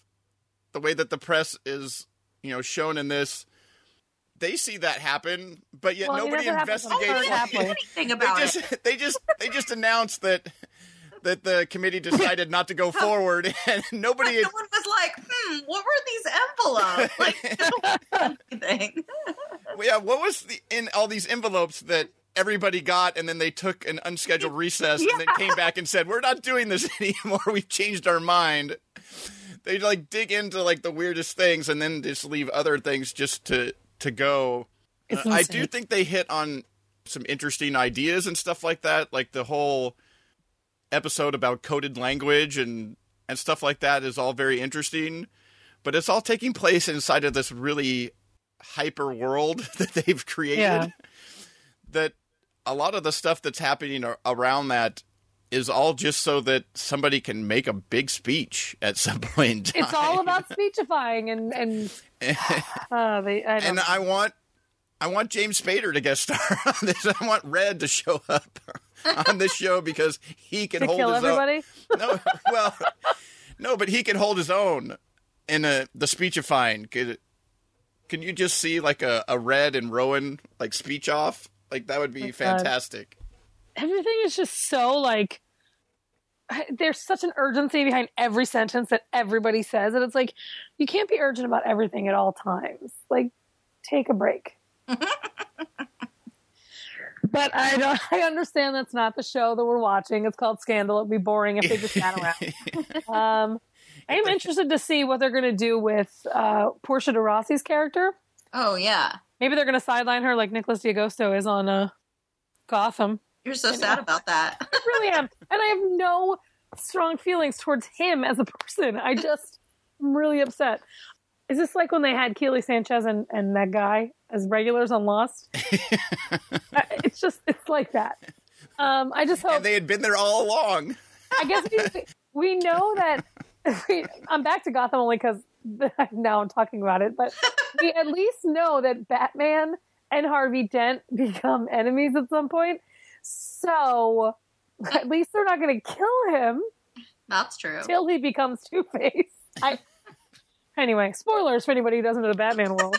the way that the press is you know shown in this they see that happen but yet Well, nobody that's what happens Oh, on they Third investigates didn't do Halfway. anything they about it. just they just they just announced that that the committee decided not to go [LAUGHS] forward [LAUGHS] and nobody had, Someone was like, "Hmm, what were these envelopes?" Like, [LAUGHS] they anything. yeah what was the in all these envelopes that everybody got and then they took an unscheduled [LAUGHS] recess and then came back and said we're not doing this [LAUGHS] anymore. We've changed our mind. They like dig into like the weirdest things and then just leave other things just to to go. Uh, I do think they hit on some interesting ideas and stuff like that like the whole episode about coded language and and stuff like that is all very interesting but it's all taking place inside of this really hyper world [LAUGHS] that they've created Yeah. that a lot of the stuff that's happening around that is all just so that somebody can make a big speech at [LAUGHS] some point. It's all about speechifying and and [LAUGHS] uh, they. I don't and I want I want James Spader to guest star [LAUGHS] on this. I want Red to show up on this show because he can hold his everybody. own. No, well, no, but he can hold his own in a, the speechifying. Could, can you just see like a, a Red and Rowan like speech off? Like that would be Oh, God. fantastic. Everything is just so like. There's such an urgency behind every sentence that everybody says, and it's like you can't be urgent about everything at all times. Like, take a break. [LAUGHS] but I don't. I understand that's not the show that we're watching. It's called Scandal. It'd be boring if they just sat around. [LAUGHS] Um, I am interested to see what they're going to do with uh, Portia de Rossi's character. Oh yeah, Maybe they're going to sideline her like Nicholas D'Agosto is on uh, Gotham. you're so sad about that. [LAUGHS] I really am, and I have no strong feelings towards him as a person. I just am really upset. Is this like when they had Kiele Sanchez and, and that guy as regulars on Lost? [LAUGHS] It's just it's like that. Um, I just hope. and they had been there all along. I guess we, we know that [LAUGHS] we, I'm back to Gotham only because [LAUGHS] now I'm talking about it, but we at [LAUGHS] least know that Batman and Harvey Dent become enemies at some point. So at least they're not going to kill him That's true. till he becomes Two Face. I [LAUGHS] anyway, spoilers for anybody who doesn't know the Batman world.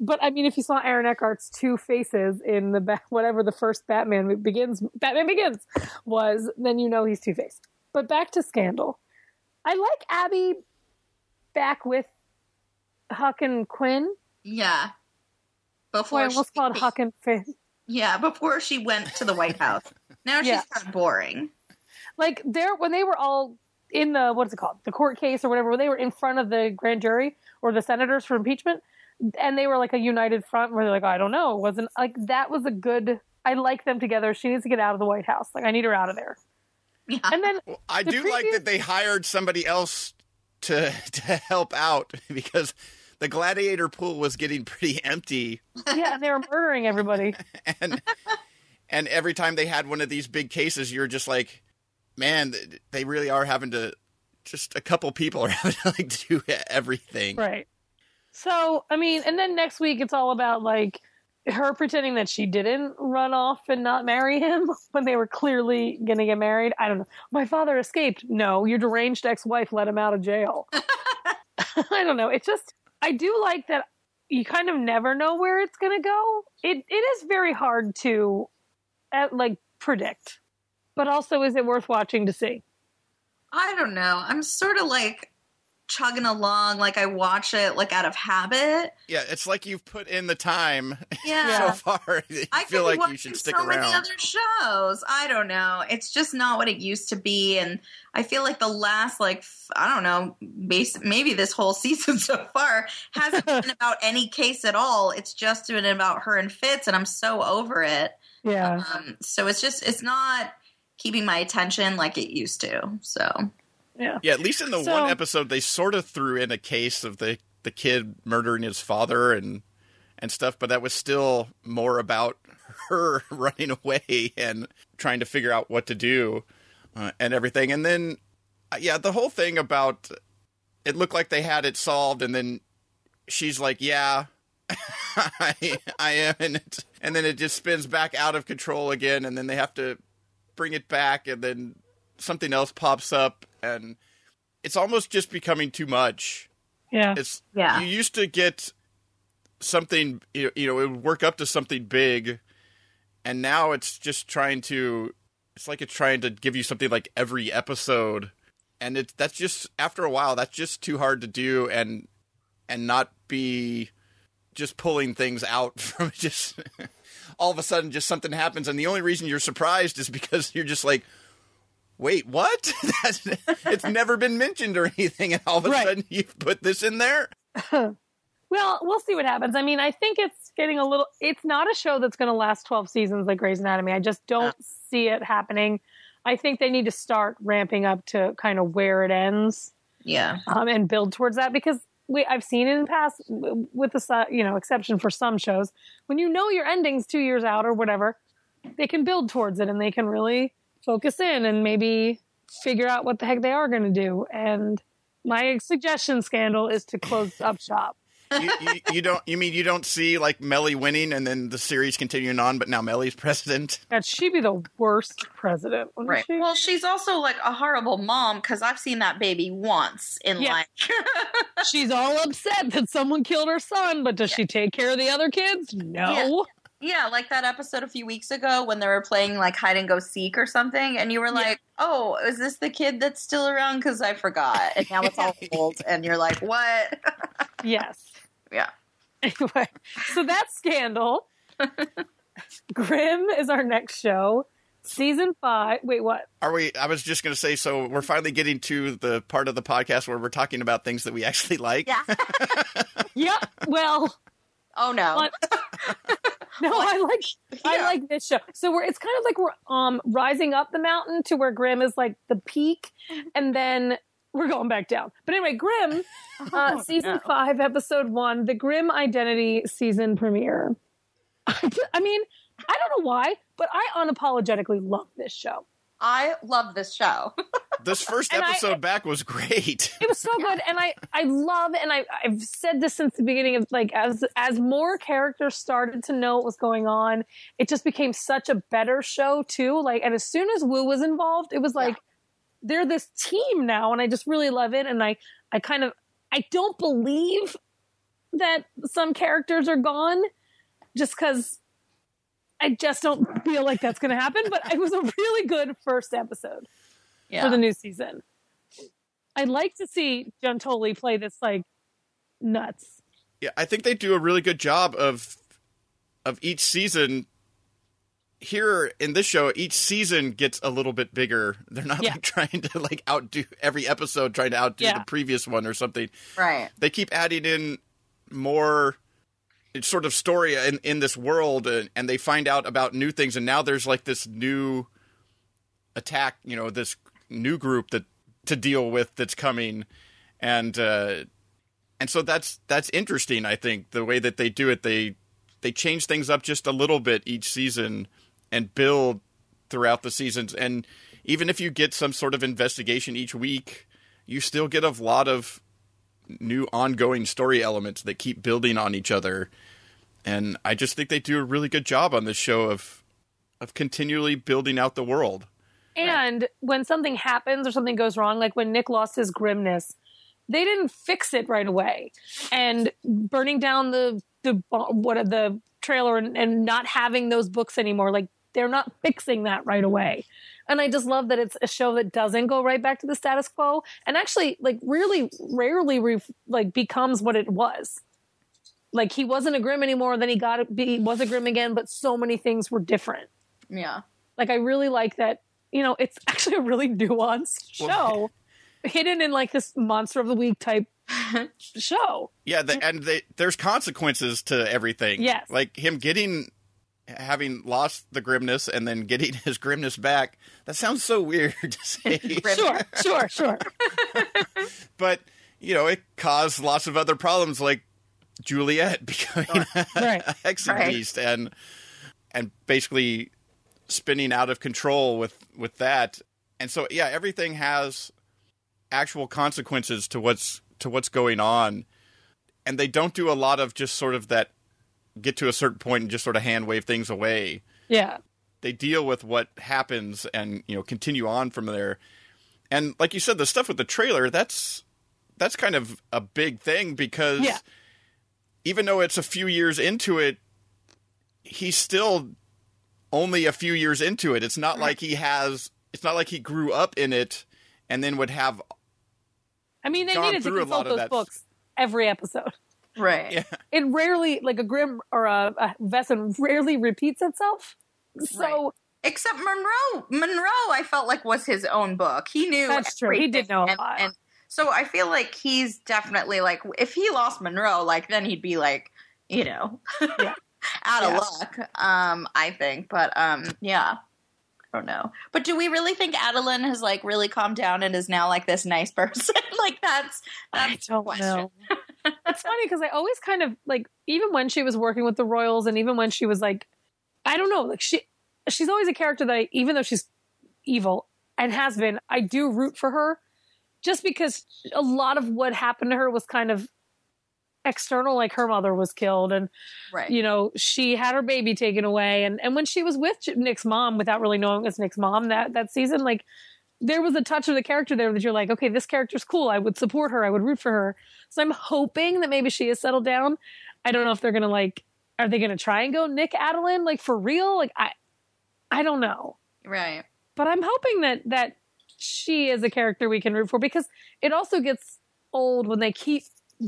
but I mean, if you saw Aaron Eckhart's two faces in the ba- whatever the first Batman begins, Batman Begins was, then you know he's two faced. But back to Scandal. I like Abby back with Huck and Quinn. Yeah. Before I almost she, called Huck and Finn. Yeah, before she went to the White House. Now she's Yeah. kind of boring. Like there when they were all in the what's it called the court case or whatever, when they were in front of the grand jury or the senators for impeachment, and they were like a united front where they're like, I don't know, it wasn't like that was a good. I like them together. She needs to get out of the White House. Like I need her out of there. Yeah. And then Well, I The do like that they hired somebody else to [LAUGHS] to help out [LAUGHS] because the gladiator pool was getting pretty empty yeah, and they were murdering everybody. [LAUGHS] and and every time they had one of these big cases you're just like man they really are having to just a couple people are having to like do everything Right. So, I mean, and then next week it's all about like her pretending that she didn't run off and not marry him [LAUGHS] when they were clearly going to get married. I don't know. My father escaped. No, your deranged ex wife let him out of jail. [LAUGHS] [LAUGHS] I don't know. It's just, I do like that you kind of never know where it's going to go. It It is very hard to uh, like predict. But also, is it worth watching to see? I don't know. I'm sort of like chugging along, like I watch it like out of habit. yeah it's like you've put in the time [LAUGHS] Yeah. so far you I feel like you should watching stick so around many other shows. I don't know. It's just not what it used to be, and I feel like the last like I don't know, base, maybe this whole [LAUGHS] season so far hasn't [LAUGHS] been about any case at all. It's just been about her and Fitz, and I'm so over it. Yeah. Um, so it's just it's not keeping my attention like it used to. So Yeah. Yeah, at least in the So- one episode, they sort of threw in a case of the the kid murdering his father and and stuff, but that was still more about [LAUGHS] her [LAUGHS] running away and trying to figure out what to do uh, and everything. And then, uh, yeah, the whole thing about it looked like they had it solved, and then she's like, "Yeah." [LAUGHS] I, I am in it, and then it just spins back out of control again, and then they have to bring it back, and then something else pops up, and it's almost just becoming too much. Yeah. It's Yeah. You used to get something, you know, you know, it would work up to something big, and now it's just trying to. It's like it's trying to give you something like every episode, and it's that's just after a while that's just too hard to do, and and not be just pulling things out [LAUGHS] from just all of a sudden just something happens and the only reason you're surprised is because you're just like wait what [LAUGHS] it's never been mentioned or anything and all of a Right. sudden you've put this in there [LAUGHS] Well, we'll see what happens. I mean, I think it's getting a little. It's not a show that's going to last twelve seasons like Grey's Anatomy. I just don't see it happening. I think they need to start ramping up to kind of where it ends yeah, um, and build towards that because we I've seen it in the past with the you know exception for some shows when you know your endings two years out or whatever, they can build towards it and they can really focus in and maybe figure out what the heck they are going to do. And my suggestion, Scandal, is to close up shop. you, you, you don't you mean you don't see like Mellie winning and then the series continuing on but now Mellie's [LAUGHS] president God, she'd be the worst president. wouldn't right. she? Well, she's also like a horrible mom because I've seen that baby once in Yeah. like [LAUGHS] She's all upset that someone killed her son, but does she take care of the other kids? No. Yeah, like that episode a few weeks ago when they were playing like hide and go seek or something, and you were like, "Oh, is this the kid that's still around?" Because I forgot, and now it's all [LAUGHS] old, and you're like, "What?" [LAUGHS] Yes. Yeah. Anyway, so that's Scandal. [LAUGHS] Grimm is our next show. Season five. Wait, what? are we I was just going to say so we're finally getting to the part of the podcast where we're talking about things that we actually like Yeah. Yep. Well, Oh no. [LAUGHS] No, I like [LAUGHS] I like this show. So we're it's kind of like we're um rising up the mountain to where Grimm is like the peak, [LAUGHS] and then we're going back down. But anyway, Grimm, uh, Oh, season no. five, episode one, the Grimm Identity season premiere. I mean, I don't know why, but I unapologetically love this show. I love this show. [LAUGHS] this first And I- episode back was great It was so good, and I I love, and I I've said this since the beginning of like as as more characters started to know what was going on, it just became such a better show too. Like, and as soon as Wu was involved, it was like they're this team now, and I just really love it. And I I kind of I don't believe that some characters are gone just because I just don't feel like that's going to happen. But it was a really good first episode Yeah. for the new season. I'd like to see Giuntoli play this like nuts. Yeah, I think they do a really good job of of each season. Here in this show, each season gets a little bit bigger. They're not Yeah. like trying to like outdo every episode, trying to outdo Yeah. the previous one or something. right. They keep adding in more sort of story in, in this world, and, and they find out about new things. And now there's like this new attack, you know, this new group that to deal with that's coming, and uh, and so that's that's interesting. I think the way that they do it, they they change things up just a little bit each season and build throughout the seasons. And even if you get some sort of investigation each week, you still get a lot of new ongoing story elements that keep building on each other. And I just think they do a really good job on this show of of continually building out the world. And when something happens or something goes wrong, like when Nick lost his grimness, they didn't fix it right away. And burning down the the what the trailer and, and not having those books anymore, like they're not [LAUGHS] fixing that right away. And I just love that it's a show that doesn't go right back to the status quo and actually like really rarely re- like becomes what it was. Like he wasn't a Grimm anymore, then he got he was a Grimm again, but so many things were different. Yeah. Like I really like that. You know, it's [LAUGHS] actually a really nuanced show, hidden in like this monster of the week type [LAUGHS] show. Yeah, the, and they, there's consequences to everything. Yes. like him getting having lost the grimness and then getting [LAUGHS] his grimness back. That sounds so weird [LAUGHS] to say, Sure, sure, sure. [LAUGHS] but you know, it caused lots of other problems like Juliet becoming Right. a hexing Right. beast and and basically spinning out of control with with that. And so yeah, everything has actual consequences to what's to what's going on. And they don't do a lot of just sort of that get to a certain point and just sort of hand wave things away. Yeah. They deal with what happens and, you know, continue on from there. And like you said, the stuff with the trailer, that's that's kind of a big thing because Yeah. even though it's a few years into it, he's still only a few years into it. It's not like he has it's not like he grew up in it and then would have I mean, they needed to through a lot consult those books every episode. Right. Yeah. [LAUGHS] It rarely, like a Grimm or a, a Wesen, rarely repeats itself. So Except Monroe. Monroe, I felt like was his own book. He knew. That's true. He did know a and, lot. And so I feel like he's definitely like, if he lost Monroe, like then he'd be like, you know, Yeah. [LAUGHS] out of Yeah. luck. Um, I think, but um, yeah. I don't know. But do we really think Adalind has like really calmed down and is now like this nice person? [LAUGHS] like that's I that's don't question. know. It's funny because I always kind of like, even when she was working with the Royals, and even when she was like, I don't know, like she, she's always a character that I, even though she's evil and has been, I do root for her, just because a lot of what happened to her was kind of external. Like her mother was killed, and right. you know she had her baby taken away, and and when she was with Nick's mom, without really knowing it was Nick's mom that that season, like there was a touch of the character there that you're like, okay, this character's cool. I would support her. I would root for her. So I'm hoping that maybe she has settled down. I don't know if they're gonna like, are they gonna try and go Nick Adalind like for real? Like I, I don't know, Right. but I'm hoping that that she is a character we can root for because it also gets old when they keep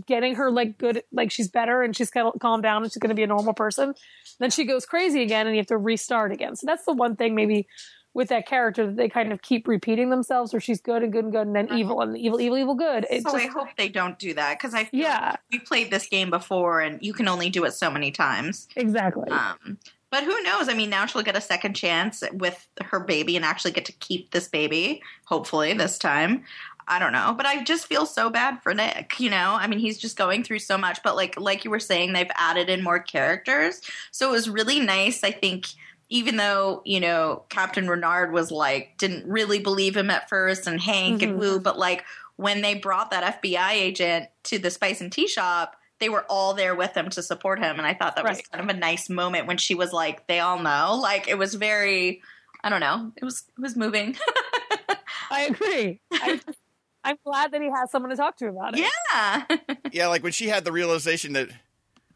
getting her like good, like she's better and she's kind of calmed down and she's gonna be a normal person. Then she goes crazy again and you have to restart again. So that's the one thing maybe with that character that they kind of keep repeating themselves where she's good and good and good and then Right. evil and evil, evil, evil, good. It so just, I hope they don't do that because I feel Yeah. like we played this game before and you can only do it so many times. exactly. Um, but who knows? I mean, now she'll get a second chance with her baby and actually get to keep this baby, hopefully, this time. I don't know, but I just feel so bad for Nick, you know? I mean, he's just going through so much, but like like you were saying they've added in more characters. So it was really nice, I think even though, you know, Captain Renard was like didn't really believe him at first and Hank Mhm. and Wu, but like when they brought that FBI agent to the spice and tea shop, they were all there with him to support him and i thought that was kind of a nice moment when she was like they all know like it was very i don't know it was it was moving [LAUGHS] I agree. I, [LAUGHS] I'm glad that he has someone to talk to about it. Yeah. [LAUGHS] Yeah, like when she had the realization that,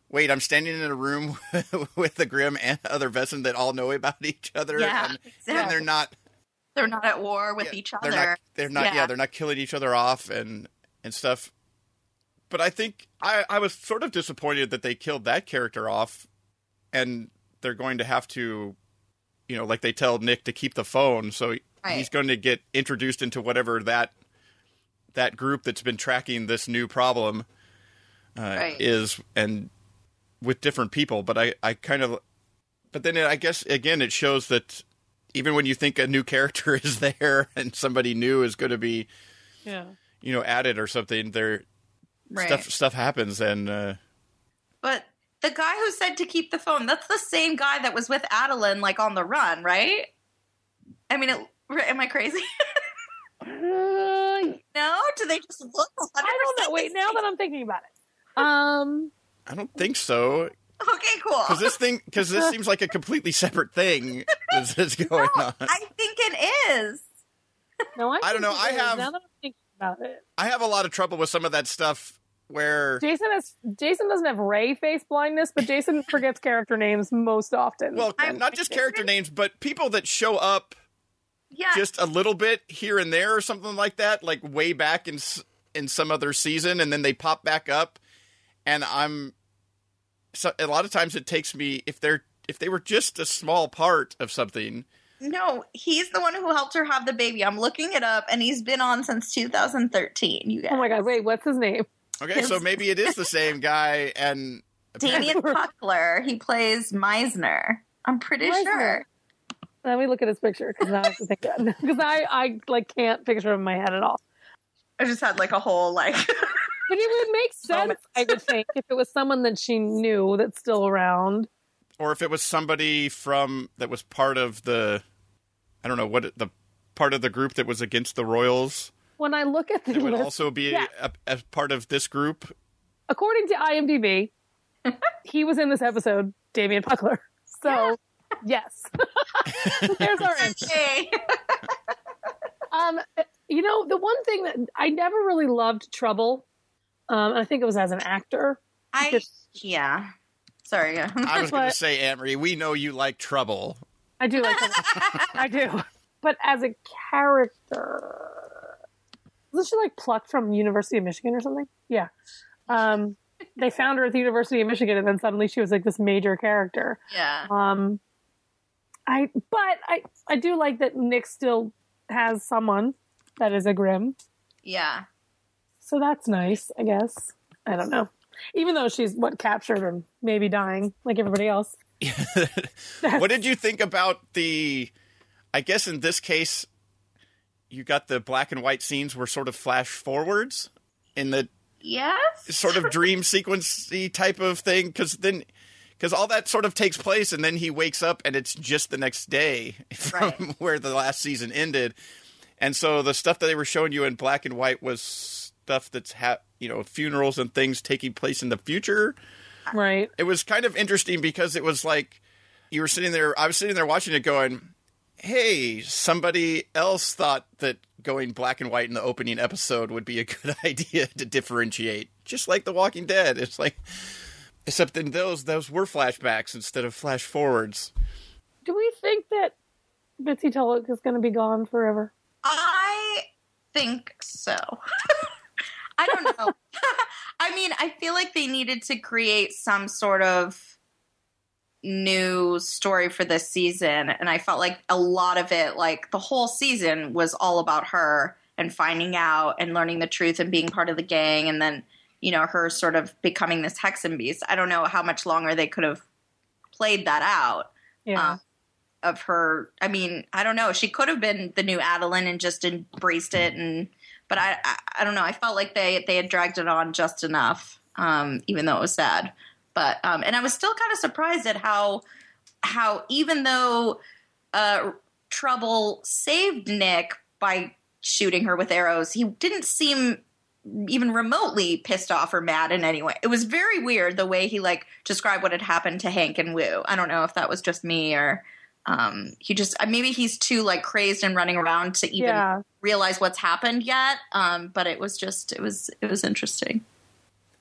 wait, I'm standing in a room [LAUGHS] with the Grimm and other Wesen that all know about each other, Yeah, and, exactly. and they're not They're not at war with yeah, each They're other. not. They're not. Yeah. Yeah. they're not killing each other off and and stuff. But I think I I was sort of disappointed that they killed that character off, and they're going to have to, you know, like they tell Nick to keep the phone, so he's going to get introduced into whatever that that group that's been tracking this new problem uh, Right. is, and with different people. But I I kind of, but then I guess again it shows that even when you think a new character [LAUGHS] is there and somebody new is going to be Yeah. you know added or something there Right. stuff stuff happens and uh But the guy who said to keep the phone, that's the same guy that was with Adalind, like on the run, right? I mean, it, am I crazy? [LAUGHS] Uh, no? Do they just look 100% I don't know. Wait, now that I'm thinking about it. Um, i don't think so Okay, cool. because this thing because this [LAUGHS] seems like a completely separate thing that's, that's going on I think it is. no, I, I don't know, I have- Now that I'm thinking about it, i have a lot of trouble with some of that stuff where Jason has Jason doesn't have Ray face blindness, but Jason [LAUGHS] forgets character names most often. well I'm- not just character names but people that show up Yeah. just a little bit here and there or something like that like way back in in some other season and then they pop back up and i'm so a lot of times it takes me if they're if they were just a small part of something no, he's the one who helped her have the baby. I'm looking it up, and he's been on since 2013. You guys. oh my god, wait, what's his name? okay so maybe it is the same guy and [LAUGHS] Damien Puckler. He plays Meisner. I'm pretty Meisner. sure. Let me look at his picture because now I have to think because [LAUGHS] I I like can't picture him in my head at all. I just had like a whole like. [LAUGHS] But it would make [LAUGHS] sense, I would think, if it was someone that she knew that's still around. or if it was somebody from that was part of the i don't know what the part of the group that was against the royals When I look at the that would list, also be Yeah. a, a part of this group according to IMDb, [LAUGHS] he was in this episode, Damien Puckler. So, [LAUGHS] yes, there's our answer. Um, you know, the one thing that I never really loved Trubel, um, and I think it was as an actor. I yeah. Sorry. Yeah. [LAUGHS] i was going to But- say Amrie, we know you like trubel I do like him. [LAUGHS] I do. But as a character, wasn't she like plucked from University of Michigan or something? Yeah. Um, they found her at the University of Michigan, and then suddenly she was like this major character. yeah. Um, I but I I do like that Nick still has someone that is a Grimm, Yeah. So that's nice. I guess I don't know. Even though she's what captured and maybe dying like everybody else. [LAUGHS] [LAUGHS] what did you think about the i guess in this case you got the black and white scenes were sort of flash forwards in the Yes. sort of [LAUGHS] dream sequency type of thing because then because all that sort of takes place and then he wakes up and it's just the next day from Right. where the last season ended and so the stuff that they were showing you in black and white was stuff that's ha- you know funerals and things taking place in the future Right. it was kind of interesting because it was like you were sitting there i was sitting there watching it going hey somebody else thought that going black and white in the opening episode would be a [LAUGHS] good idea to differentiate just like the walking dead it's like except in those those were flashbacks instead of flash forwards Do we think that Bitsie Tulloch is going to be gone forever? I think so. [LAUGHS] I don't know. [LAUGHS] I mean, I feel like they needed to create some sort of new story for this season. And I felt like a lot of it, like the whole season, was all about her and finding out and learning the truth and being part of the gang. And then, you know, her sort of becoming this Hexenbiest. I don't know how much longer they could have played that out Yeah. Um, of her. I mean, I don't know. She could have been the new Adalind and just embraced it, and but I, I, I don't know. I felt like they they had dragged it on just enough, um, even though it was sad. But um, and I was still kind of surprised at how how even though uh, Trubel saved Nick by shooting her with arrows, he didn't seem even remotely pissed off or mad in any way. It was very weird the way he like described what had happened to Hank and Wu. I don't know if that was just me or um, he just uh, maybe he's too like crazed and running around to even Yeah. realize what's happened yet. Um, but it was just it was it was interesting.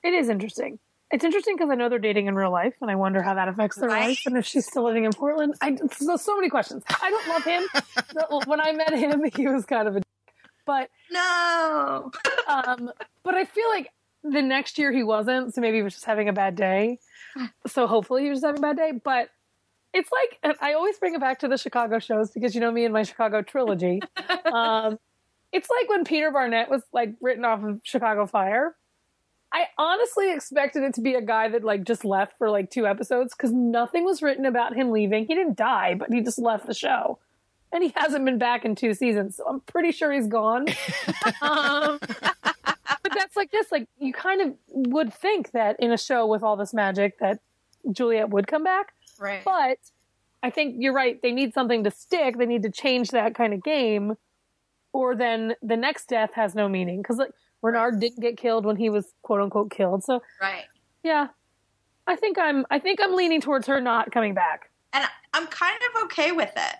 It is interesting. It's interesting because I know they're dating in real life, and I wonder how that affects their Right? life and if she's still living in Portland. I so, so many questions. I don't love him. When I met him, he was kind of a, but No, [LAUGHS] um, but I feel like the next year he wasn't. So maybe he was just having a bad day. So hopefully he was just having a bad day. But it's like and I always bring it back to the Chicago shows because you know me and my Chicago trilogy. [LAUGHS] um, it's like when Peter Barnett was like written off of Chicago Fire. I honestly expected it to be a guy that like just left for like two episodes because nothing was written about him leaving. He didn't die, but he just left the show, and he hasn't been back in two seasons. So I'm pretty sure he's gone. [LAUGHS] um, but that's like this. Like you kind of would think that in a show with all this magic that Juliet would come back, right? but I think you're right. They need something to stick. They need to change that kind of game, or then the next death has no meaning because like Renard didn't get killed when he was quote unquote killed. So right. yeah, I think I'm I think I'm leaning towards her not coming back. and I'm kind of okay with it.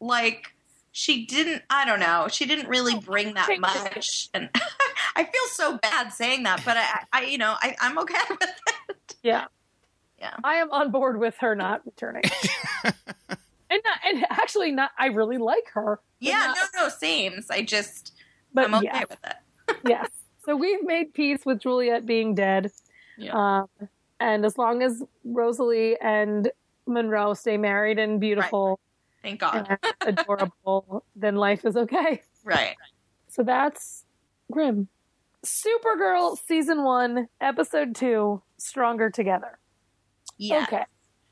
Like she didn't, I don't know, she didn't really bring that much, and [LAUGHS] I feel so bad saying that, but I, I you know, I, I'm okay [LAUGHS] with it. Yeah. Yeah. I am on board with her not returning. [LAUGHS] and not, and actually not I really like her. Yeah, not- no, no, same. I just, but I'm okay yeah, with it. [LAUGHS] yes. So we've made peace with Juliet being dead. Yeah. Um, and as long as Rosalie and Monroe stay married and beautiful Thank God. and adorable, [LAUGHS] then life is okay. Right. So that's Grimm. Supergirl season one, episode two, Stronger Together. Yeah. Okay.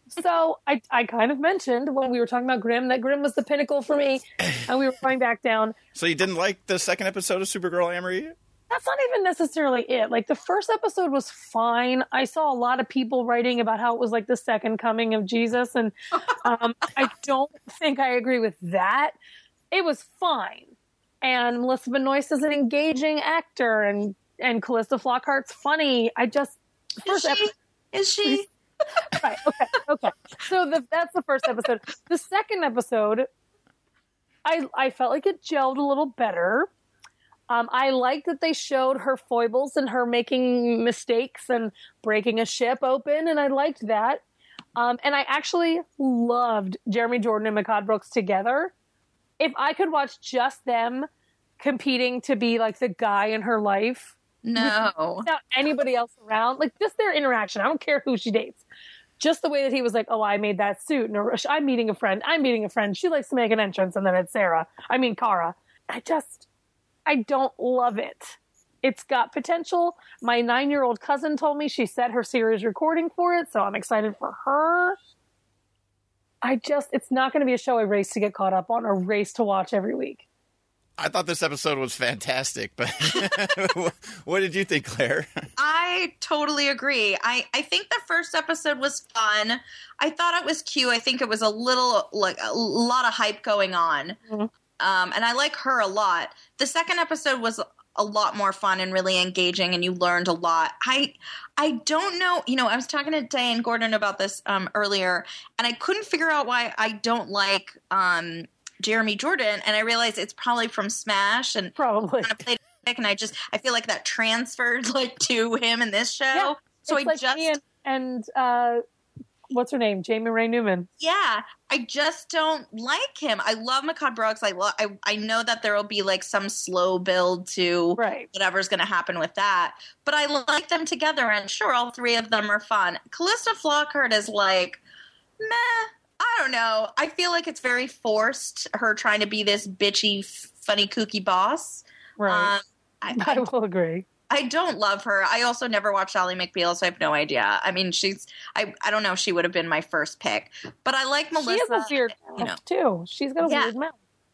So I, I kind of mentioned when we were talking about Grimm that Grimm was the pinnacle for me, [LAUGHS] and we were going back down. So you didn't like the second episode of Supergirl, Amrie? That's not even necessarily it. Like the first episode was fine. I saw a lot of people writing about how it was like the second coming of Jesus, and [LAUGHS] um, I don't think I agree with that. It was fine, and Melissa Benoist is an engaging actor, and and Calista Flockhart's funny. I just Is first she? episode. Is she? [LAUGHS] right okay okay so the, that's the first episode the second episode i i felt like it gelled a little better um, I liked that they showed her foibles and her making mistakes and breaking a ship open, and I liked that. Um, and I actually loved Jeremy Jordan and Mehcad Brooks together. If I could watch just them competing to be like the guy in her life, No. without anybody else around. Like just their interaction. I don't care who she dates. Just the way that he was like, "Oh, I made that suit," and I'm meeting a friend. I'm meeting a friend. She likes to make an entrance, and then it's Sarah. I mean, Kara. I just, I don't love it. It's got potential. My nine year old cousin told me she set her series recording for it, so I'm excited for her. I just, it's not going to be a show I race to get caught up on or race to watch every week. I thought this episode was fantastic, but [LAUGHS] what did you think, Claire? I totally agree. I, I think the first episode was fun. I thought it was cute. I think it was a little like a lot of hype going on. Mhm. Um, and I like her a lot. The second episode was a lot more fun and really engaging and you learned a lot. I I don't know, you know, I was talking to Diane Gordon about this um, earlier and I couldn't figure out why I don't like um, Jeremy Jordan and I realized it's probably from Smash and Probably. kind of played it, and I just I feel like that transferred [LAUGHS] like to him in this show. Yeah, so I like just and uh, what's her name? Jaime Ray Newman. yeah, I just don't like him. I love Mehcad Brooks. I love I I know that there will be like some slow build to Right. whatever's going to happen with that, but I like them together, and sure, all three of them are fun. Calista Flockhart is like meh. I don't know. I feel like it's very forced. Her trying to be this bitchy, funny, kooky boss. Right. Um, [LAUGHS] I, I will agree. I don't love her. I also never watched Ally McBeal, so I have no idea. I mean, she's I I don't know if she would have been my first pick, but I like Melissa. She has a weird you mouth too. She's got a Yeah. weird mouth.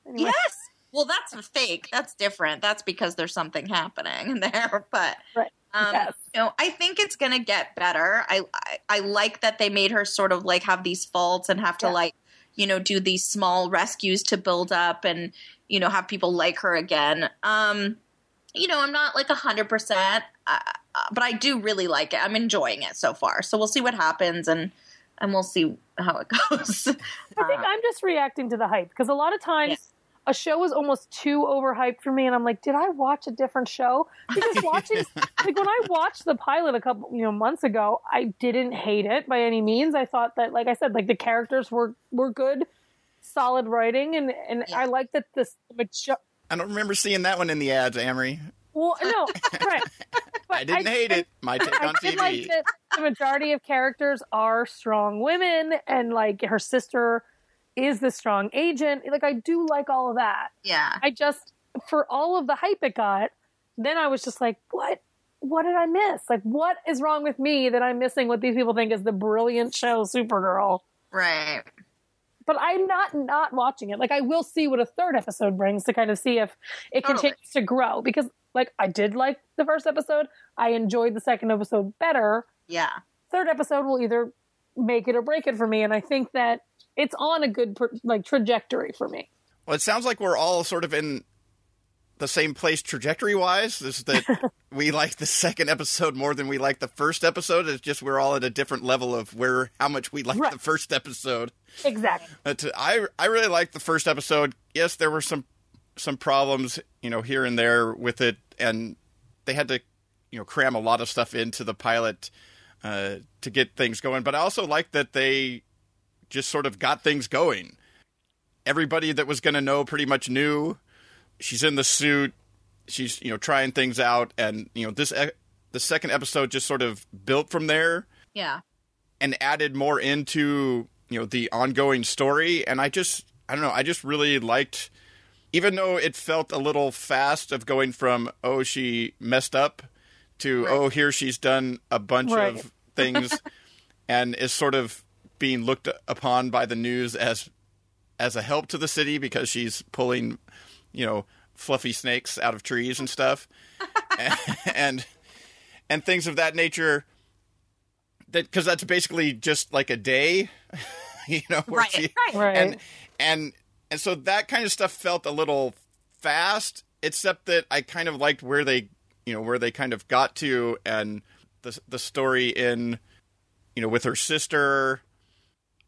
Anyway. Yes. Well, that's fake. That's different. That's because there's something happening [LAUGHS] there. But Right. Um, Yes. you know, I think it's gonna get better. I, I I like that they made her sort of like have these faults and have to Yeah. like you know do these small rescues to build up and you know have people like her again. Um, you know, I'm not like a hundred percent, uh, but I do really like it. I'm enjoying it so far. So we'll see what happens and and we'll see how it [LAUGHS] goes. I think I'm just reacting to the hype because a lot of times. A show was almost too overhyped for me, and I'm like, did I watch a different show? Because [LAUGHS] watching, like when I watched the pilot a couple, you know, months ago, I didn't hate it by any means. I thought that, like I said, like the characters were were good, solid writing, and and Yeah. I like that this mature. I don't remember seeing that one in the ads, Amrie. Well, no, [LAUGHS] right. But I didn't hate it. My take I on TV. like that the majority of characters are strong women, and like her sister is the strong agent. Like I do like all of that. yeah. I just for all of the hype it got, then I was just like, what? What did I miss? Like, what is wrong with me that I'm missing what these people think is the brilliant show Supergirl? Right. But I'm not not watching it. Like, I will see what a third episode brings to kind of see if it Totally. continues to grow. Because, like, I did like the first episode. I enjoyed the second episode better. Yeah. Third episode will either make it or break it for me, and I think that it's on a good like trajectory for me. Well, it sounds like we're all sort of in the same place trajectory wise. Is that [LAUGHS] we like the second episode more than we like the first episode. It's just we're all at a different level of where how much we like Right. the first episode. Exactly. But I I really liked the first episode. Yes, there were some some problems, you know, here and there with it, and they had to, you know, cram a lot of stuff into the pilot uh, to get things going. But I also liked that they just sort of got things going. Everybody that was going to know pretty much knew. She's in the suit. She's you know trying things out, and you know this e- the second episode just sort of built from there Yeah. and added more into you know the ongoing story and i just i don't know i just really liked even though it felt a little fast of going from oh she messed up to Right. oh here she's done a bunch Right. of [LAUGHS] things and is sort of being looked upon by the news as as a help to the city because she's pulling you know fluffy snakes out of trees and stuff [LAUGHS] and and things of that nature that because that's basically just like a day [LAUGHS] you know where Right. she- Right. Right. and and and so that kind of stuff felt a little fast except that i kind of liked where they you know where they kind of got to and the the story in you know with her sister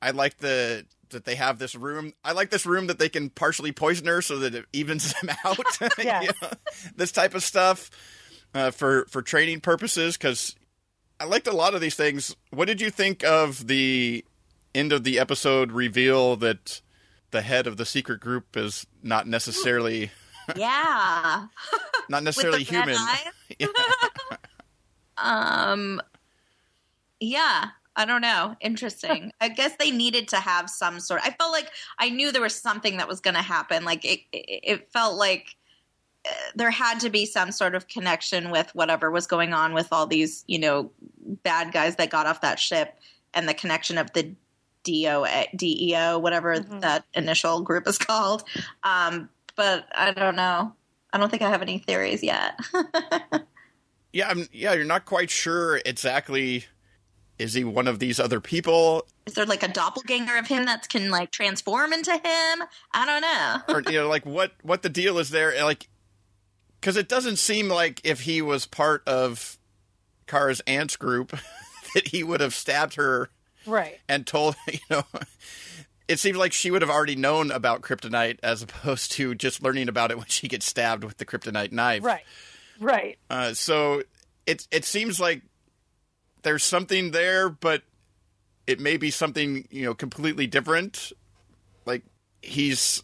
i like the that they have this room i like this room that they can partially poison her so that it evens [LAUGHS] them out [LAUGHS] Yes. You know, this type of stuff uh, for for training purposes because I liked a lot of these things. What did you think of the end of the episode reveal that the head of the secret group is not necessarily [LAUGHS] Yeah. not necessarily human? eyes? Um. Yeah. I don't know. Interesting. I guess they needed to have some sort. I felt like I knew there was something that was going to happen. Like it, it, it felt like uh, there had to be some sort of connection with whatever was going on with all these, you know, bad guys that got off that ship, and the connection of the DOA, DEO, whatever Mhm. that initial group is [LAUGHS] called. Um, but I don't know. I don't think I have any theories yet. [LAUGHS] Yeah, I'm, yeah, you're not quite sure exactly. Is he one of these other people, Is there like a doppelganger of him that can like transform into him? I don't know. [LAUGHS] or you know, like what what the deal is there? Like, because it doesn't seem like if he was part of Kara's aunt's group [LAUGHS] that he would have stabbed her Right. and told [LAUGHS] you know it seems like she would have already known about kryptonite as opposed to just learning about it when she gets stabbed with the kryptonite knife Right. Right. uh, so it it seems like there's something there but it may be something you know completely different like he's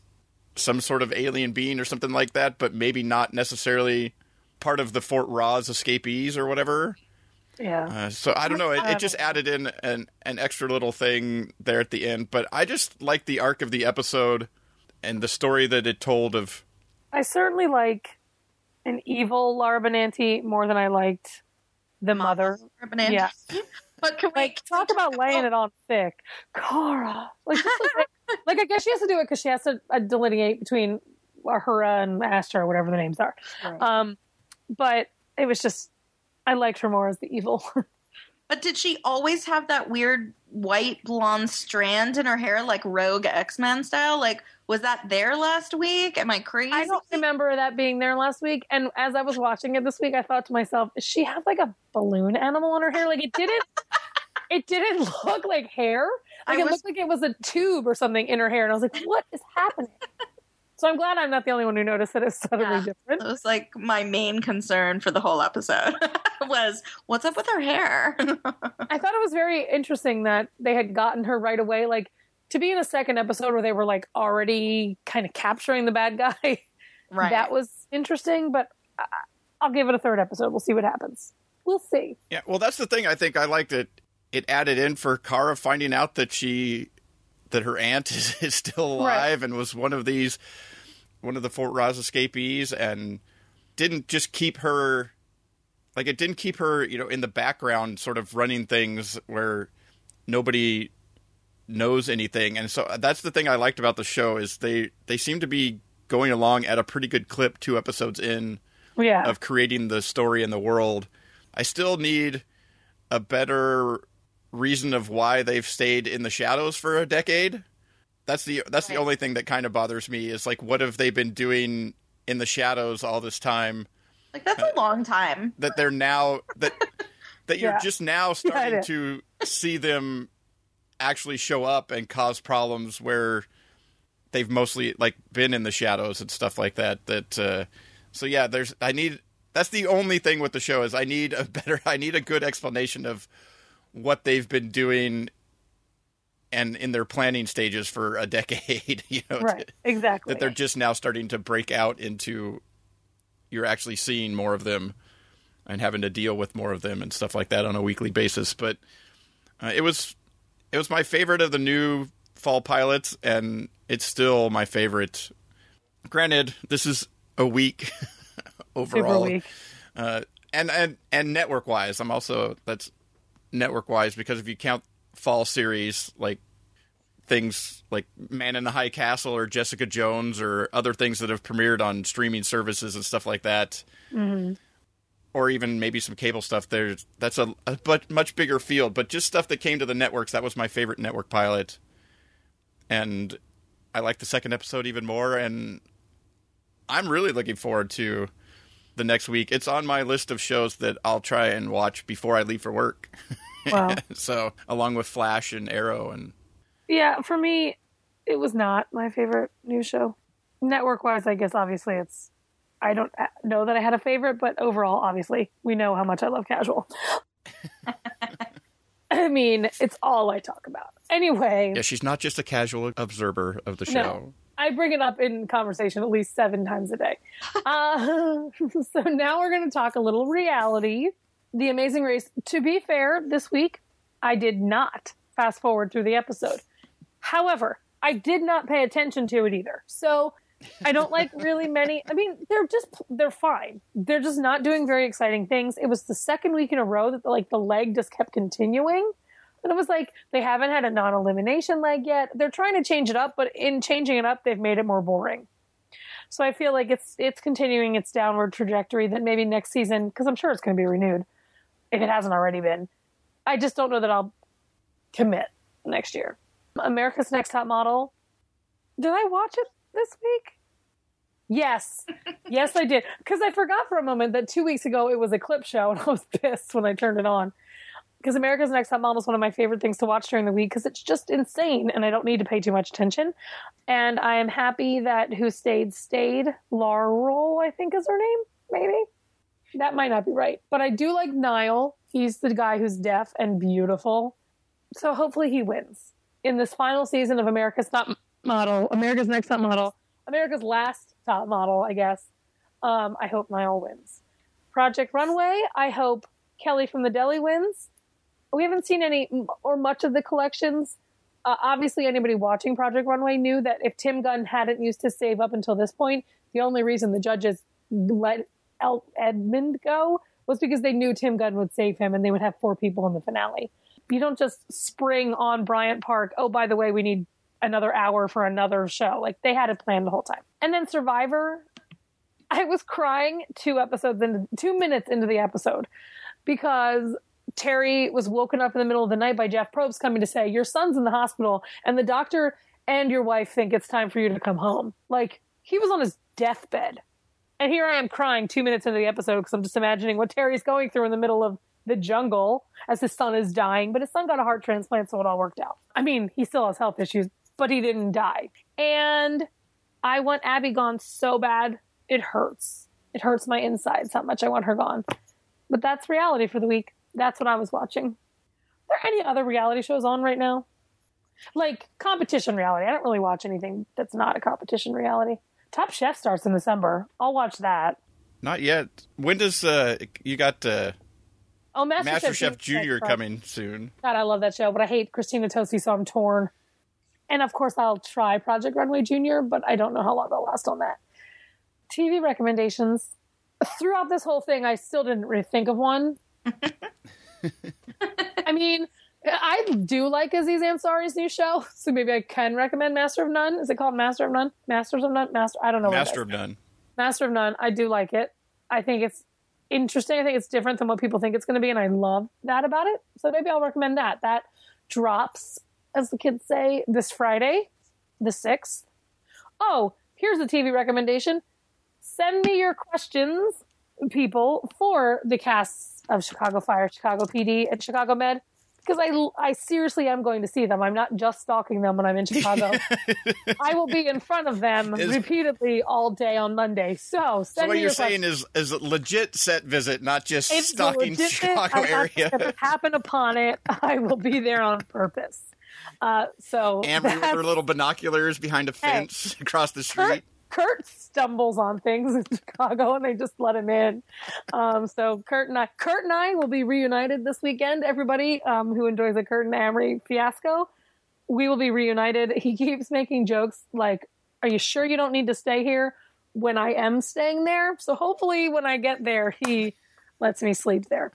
some sort of alien being or something like that but maybe not necessarily part of the Fort Rozz escapees or whatever Yeah. uh, so I don't know. It, it just added in an an extra little thing there at the end. But I just like the arc of the episode and the story that it told of. I certainly like an evil Laura Benanti more than I liked the mother. Yeah. [LAUGHS] But can we Like, talk about laying it on thick. Cara. Like, just like, [LAUGHS] like, I guess she has to do it because she has to uh, delineate between Alura and Astra, or whatever the names are. Um, but it was just, I liked her more as the evil. But did she always have that weird white blonde strand in her hair, like Rogue X Men style? Like, was that there last week? Am I crazy? I don't remember that being there last week. And as I was watching it this week, I thought to myself, does she have like a balloon animal in her hair? Like it didn't, [LAUGHS] it didn't look like hair. Like I it was- looked like it was a tube or something in her hair, and I was like, "What is happening?" [LAUGHS] so I'm glad I'm not the only one who noticed that it's suddenly Yeah. different. It was like my main concern for the whole episode [LAUGHS] was what's up with her hair? I thought it was very interesting that they had gotten her right away. Like to be in a second episode where they were like already kind of capturing the bad guy. [LAUGHS] right. That was interesting, but I- I'll give it a third episode. We'll see what happens. We'll see. Yeah, well, that's the thing. I think I liked it. It added in for Kara finding out that she that her aunt [LAUGHS] is, is still Right. alive and was one of these one of the Fort Rozz escapees, and didn't just keep her like it didn't keep her you know in the background, sort of running things where nobody knows anything. And so uh, that's the thing I liked about the show is they they seem to be going along at a pretty good clip. Two episodes in Yeah. of creating the story and the world. I still need a better reason of why they've stayed in the shadows for a decade. That's the that's the only thing that kind of bothers me is like what have they been doing in the shadows all this time like that's a long time. that they're now that [LAUGHS] that you're Yeah. just now starting is. to see them actually show up and cause problems where they've mostly like been in the shadows and stuff like that that uh so yeah there's i need that's the only thing with the show is i need a [LAUGHS] better i need a good explanation of what they've been doing and in their planning stages for a decade [LAUGHS] you know right. Exactly. that they're just now starting to break out into you're actually seeing more of them and having to deal with more of them and stuff like that on a weekly basis but uh, it was it was my favorite of the new fall pilots and it's still my favorite granted this is a week [LAUGHS] overall weak. uh, and and and network wise, I'm also that's network wise because if you count fall series like things like Man in the High Castle or Jessica Jones or other things that have premiered on streaming services and stuff like that, mm-hmm. or even maybe some cable stuff. There's that's a, a but much bigger field, but just stuff that came to the networks. That was my favorite network pilot, and I like the second episode even more. And I'm really looking forward to the next week. It's on my list of shows that I'll try and watch before I leave for work. [LAUGHS] Wow. [LAUGHS] so, along with Flash and Arrow and Yeah, for me, it was not my favorite news show. Network wise, I guess obviously it's. I don't know that I had a favorite, but overall, obviously, we know how much I love casual. [LAUGHS] I mean, it's all I talk about. Anyway, yeah, she's not just a casual observer of the show. No. I bring it up in conversation at least seven times a day. [LAUGHS] Uh, so now we're going to talk a little reality. The Amazing Race. To be fair, this week I did not fast forward through the episode. However, I did not pay attention to it either. So I don't like really [LAUGHS] many. I mean, they're just they're fine. They're just not doing very exciting things. It was the second week in a row that like the leg just kept continuing. And it was like they haven't had a non-elimination leg yet. They're trying to change it up, but in changing it up, they've made it more boring. So I feel like it's it's continuing its downward trajectory. That maybe next season, because I'm sure it's going to be renewed, if it hasn't already been. I just don't know that I'll commit next year. America's Next Top Model. Did I watch it this week? Yes. [LAUGHS] Yes, I did. Because I forgot for a moment that two weeks ago it was a clip show [LAUGHS] and I was pissed when I turned it on. Because America's Next Top Model is one of my favorite things to watch during the week because it's just insane and I don't need to pay too much attention. And I am happy that Who Stayed Stayed, Laurel, I think is her name, maybe. That might not be right. But I do like Nyle. He's the guy who's deaf and beautiful. So hopefully he wins in this final season of America's Top Model, America's Next Top Model, America's last top model, I guess. Um, I hope Nyle wins. Project Runway, I hope Kelly from the Deli wins. We haven't seen any or much of the collections. Uh, obviously, anybody watching Project Runway knew that if Tim Gunn hadn't used his save up until this point, the only reason the judges let El- Edmond go was because they knew Tim Gunn would save him and they would have four people in the finale. You don't just spring on Bryant Park, oh, by the way, we need another hour for another show. Like they had it planned the whole time. And then Survivor, I was crying two episodes into two minutes into the episode because Terry was woken up in the middle of the night by Jeff Probst coming to say, Your son's in the hospital, and the doctor and your wife think it's time for you to come home. Like he was on his deathbed. And here I am crying two minutes into the episode because I'm just imagining what Terry's going through in the middle of the jungle as his son is dying, but his son got a heart transplant, so it all worked out. I mean, he still has health issues, but he didn't die. And I want Abby gone so bad, it hurts. It hurts my insides how much I want her gone. But that's reality for the week. That's what I was watching. Are there any other reality shows on right now? Like competition reality. I don't really watch anything that's not a competition reality. Top Chef starts in December. I'll watch that. Not yet. When does uh you got uh Oh, MasterChef, Master Chef Junior Junior right. coming soon? God, I love that show, but I hate Christina Tosi, so I'm torn. And of course, I'll try Project Runway Junior, but I don't know how long I'll last on that. TV recommendations. Throughout this whole thing, I still didn't really think of one. [LAUGHS] I mean, I do like Aziz Ansari's new show, [LAUGHS] so maybe I can recommend Master of None. Is it called Master of None? Masters of None? Master? I don't know. Master of None. Master of None. I do like it. I think it's interesting. I think it's different than what people think it's going to be, and I love that about it. So maybe I'll recommend that. That drops, as the kids say, this Friday, the 6th. Oh, here's a TV recommendation. Send me your questions, people, for the casts of Chicago Fire, Chicago PD, and Chicago Med. Because I, I seriously am going to see them. I'm not just stalking them when I'm in [LAUGHS] Chicago. I will be in front of them Is- repeatedly all day on Monday. So So what you're your saying questions. is is a legit set visit, not just It's stalking legit. Chicago I have to area. happen upon it. [LAUGHS] I will be there on purpose. Uh, so Amber with her little binoculars behind a fence across the street. Kurt stumbles on things in [LAUGHS] Chicago and they just let him in. Um, so Kurt and I, Kurt and I will be reunited this weekend. Everybody um, who enjoys the Kurt and Amrie fiasco, we will be reunited. He [LAUGHS] keeps making jokes like, "Are you sure you don't need to stay here?" When I am staying there, so hopefully when I get there, he lets me sleep there.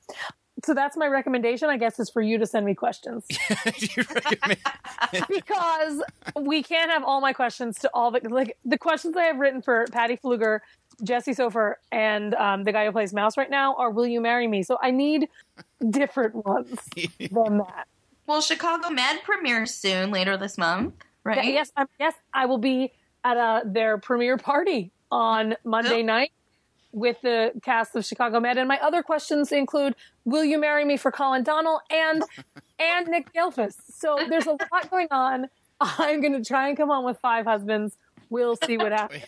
So that's my recommendation. I guess is for you to send me questions [LAUGHS] [LAUGHS] because we can't have all my questions to all the like the questions I have written for Patty Flueger, Jesse Soffer, and um, the guy who plays Mouse right now are "Will you marry me?" So I need different ones [LAUGHS] than that. Well, Chicago Med premieres soon later this month, right? Yeah, Yes, I'm, yes, I will be at uh, their premiere party on Monday Yep. night with the cast of Chicago Med. And my other questions include: Will you marry me for Colin Donnell and [LAUGHS] and Nick Gehlfuss? So there's a lot going on. I'm going to try and come on with five husbands. We'll see what happens.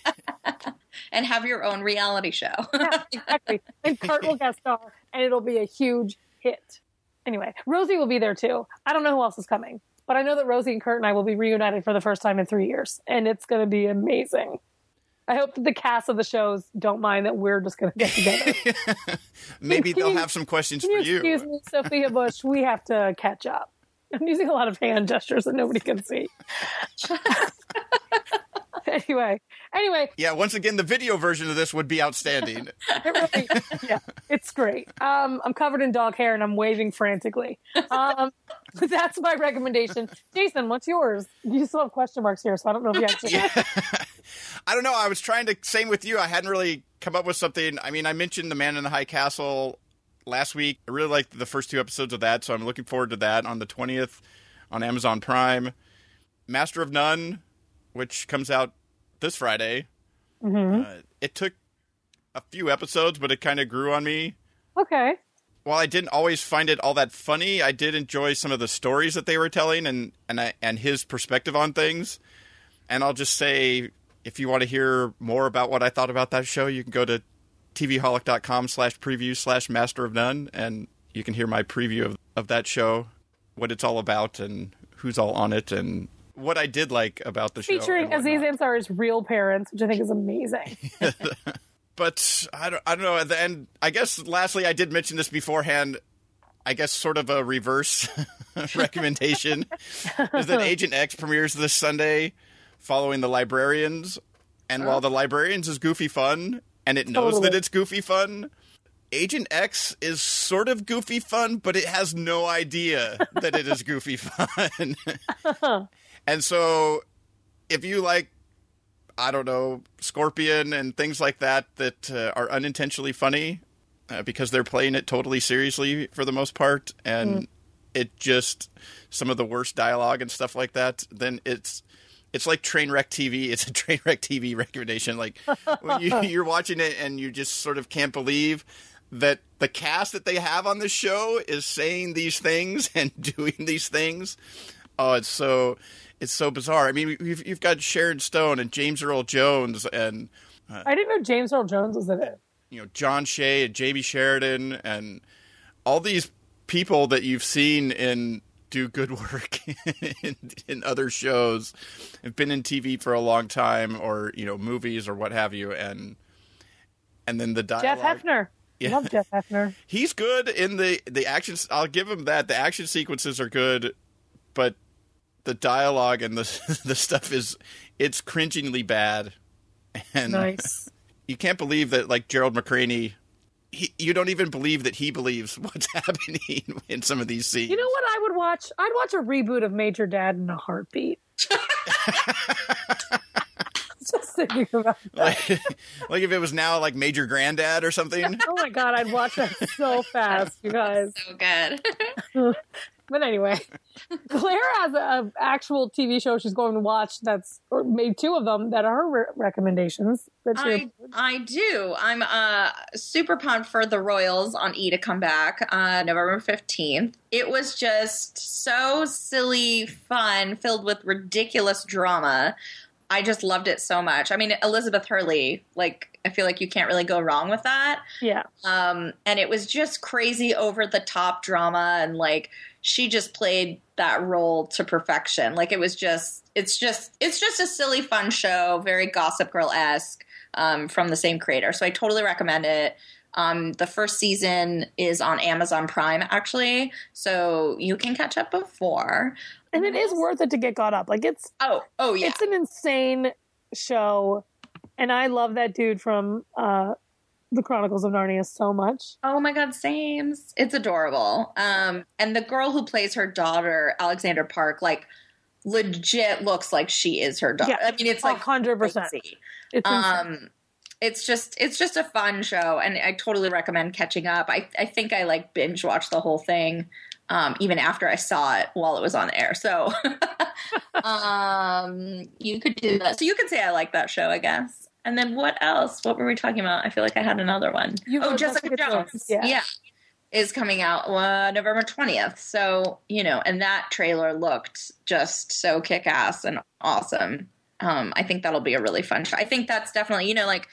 [LAUGHS] And have your own reality show. [LAUGHS] Yeah, exactly. And Kurt will guest star, and it'll be a huge hit. Anyway, Rosie will be there too. I don't know who else is coming, but I know that Rosie and Kurt and I will be reunited for the first time in three years, and it's going to be amazing. I hope that the cast of the shows don't mind that we're just going to get together. [LAUGHS] Maybe they'll you- have some questions for you excuse me, Sophia Bush? We have to catch up. I'm using a lot of hand gestures that nobody can see. [LAUGHS] anyway, anyway, Yeah, once again, the video version of this would be outstanding. [LAUGHS] It really, yeah, it's great. Um, I'm covered in dog hair and I'm waving frantically. Um, that's my recommendation. Jason, what's yours? You still have question marks here, so I don't know if you actually. I don't know. I was trying to same with you. I hadn't really come up with something. I mean, I mentioned the Man in the High Castle last week. I really liked the first two episodes of that, so I'm looking forward to that on the 20th on Amazon Prime. Master of None, which comes out this Friday. Mm-hmm. Uh, it took a few episodes, but it kind of grew on me. Okay. While I didn't always find it all that funny, I did enjoy some of the stories that they were telling and and I, and his perspective on things. And I'll just say, if you want to hear more about what I thought about that show, you can go to tvholic.com slash preview slash master of none, and you can hear my preview of, of that show, what it's all about, and who's all on it, and what I did like about the show. Featuring Aziz. Ansari's real parents, which I think is amazing. [LAUGHS] [LAUGHS] but I don't, I don't know. At the end, I guess. Lastly, I did mention this beforehand. I guess sort of a reverse [LAUGHS] recommendation is that Agent X premieres this Sunday, following the Librarians. And while the Librarians is goofy fun, and it knows Totally. that it's goofy fun, Agent X is sort of goofy fun, but it has no idea that it is goofy [LAUGHS] fun. [LAUGHS] and so, if you like I don't know, Scorpion and things like that that uh, are unintentionally funny uh, because they're playing it totally seriously for the most part, and it just some of the worst dialogue and stuff like that. Then it's it's like Trainwreck TV. [LAUGHS] It's a Trainwreck TV recommendation. Like when you, [LAUGHS] you're watching it and you just sort of can't believe that the cast that they have on the show is saying these things [LAUGHS] and doing these things. Oh, it's so it's so bizarre. I mean, you've, you've got Sharon Stone and James Earl Jones and uh, I didn't know James Earl Jones was in it. you know John Shea and Jamey Sheridan and all these people that you've seen in do good [LAUGHS] work in, in other shows have been in TV for a long time or you know movies or what have you and and then the dialogue Jeff Hephner. [LAUGHS] Yeah. Love Jeff Hephner. he's good in the the action I'll give him that the action sequences are good but the dialogue and the [LAUGHS] the stuff is it's cringingly bad and Nice. you can't believe that like Gerald McRaney he, you don't even believe that he believes [LAUGHS] what's happening in some of these scenes. You know what I would watch? I'd watch a reboot of Major Dad in a heartbeat. [LAUGHS] [LAUGHS] Just thinking about that. like, like if it was now like Major Granddad or something. Oh my god, I'd watch that so fast, you guys. So good. But anyway, [LAUGHS] Claire has a actual TV show she's going to watch. That's or maybe two of them that are her re- recommendations. That I, I do. I'm uh, super pumped for the Royals on E to come back uh, November 15th. It was just so silly, fun, filled with ridiculous drama. I just loved it so much. I mean, Elizabeth Hurley, like, I feel like you can't really go wrong with that. yeah, Um, and it was just crazy over the top drama and like she just played that role to perfection. Like it was just it's just it's just a silly fun show, very gossip girl esque, um, from the same creator. So I totally recommend it. Um, the first season is on Amazon Prime actually, so you can catch up before. and it is worth it to get caught up. Like it's Oh, oh yeah. it's an insane show, and I love that dude from uh, the Chronicles of Narnia so much. Oh my god, Sames. It's adorable. Um, and the girl who plays her daughter, Alexandra Park, like legit looks like she is her daughter. Yeah, I mean, it's like hundred percent. It's insane. Um, it's just it's just a fun show, and I totally recommend catching up. I I think I like binge watched the whole thing. Um, even after I saw it while it was on air, so [LAUGHS] um, you could do that. So you could say I like that show, I guess. And then what else? What were we talking about? I feel like I had another one. You oh, wrote Jessica, Jessica Jones. Jones, yeah. is coming out uh, November 20th. So, you know, and that trailer looked just so kick ass and awesome. Um, I think that'll be a really fun show. I think that's definitely, you know, like,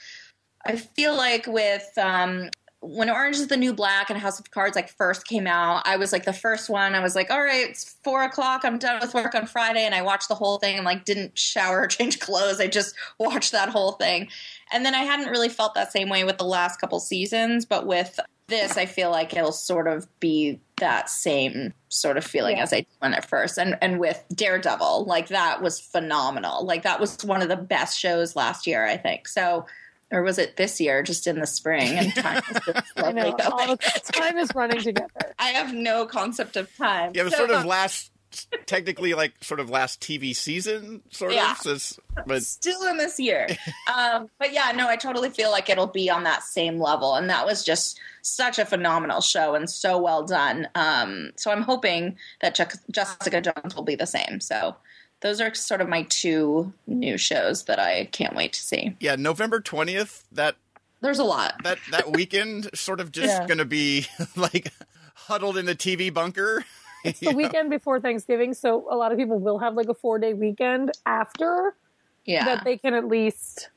I feel like with um, when Orange is the New Black and House of Cards like first came out, I was like the first one. I was like, all right, it's four o'clock. I'm done with work on Friday, and I watched the whole thing and like didn't shower or [LAUGHS] change clothes. I just watched that whole thing, and then I hadn't really felt that same way with the last couple seasons, but with this, I feel like it'll sort of be that same sort of feeling Yeah. as I did when at first. And and with Daredevil, like that was phenomenal. Like that was one of the best shows last year, I think. So or was it this year, just in the spring? And [LAUGHS] time is just I know all the time is running together. [LAUGHS] I have no concept of time. Yeah, it was So, sort of um, last, technically like sort of last TV season, sort Yeah. of. So it's- but still in this year. [LAUGHS] um, but yeah, no, I totally feel like it'll be on that same level. And that was just such a phenomenal show and so well done. Um, so I'm hoping that Je- Jessica Jones will be the same. So those are sort of my two new shows that I can't wait to see. yeah, November twentieth. That There's a lot. that that weekend, sort of just Yeah. going to be [LAUGHS] like huddled in the TV bunker. It's the [LAUGHS] weekend before Thanksgiving, so a lot of people will have like a four day weekend after Yeah. that they can at least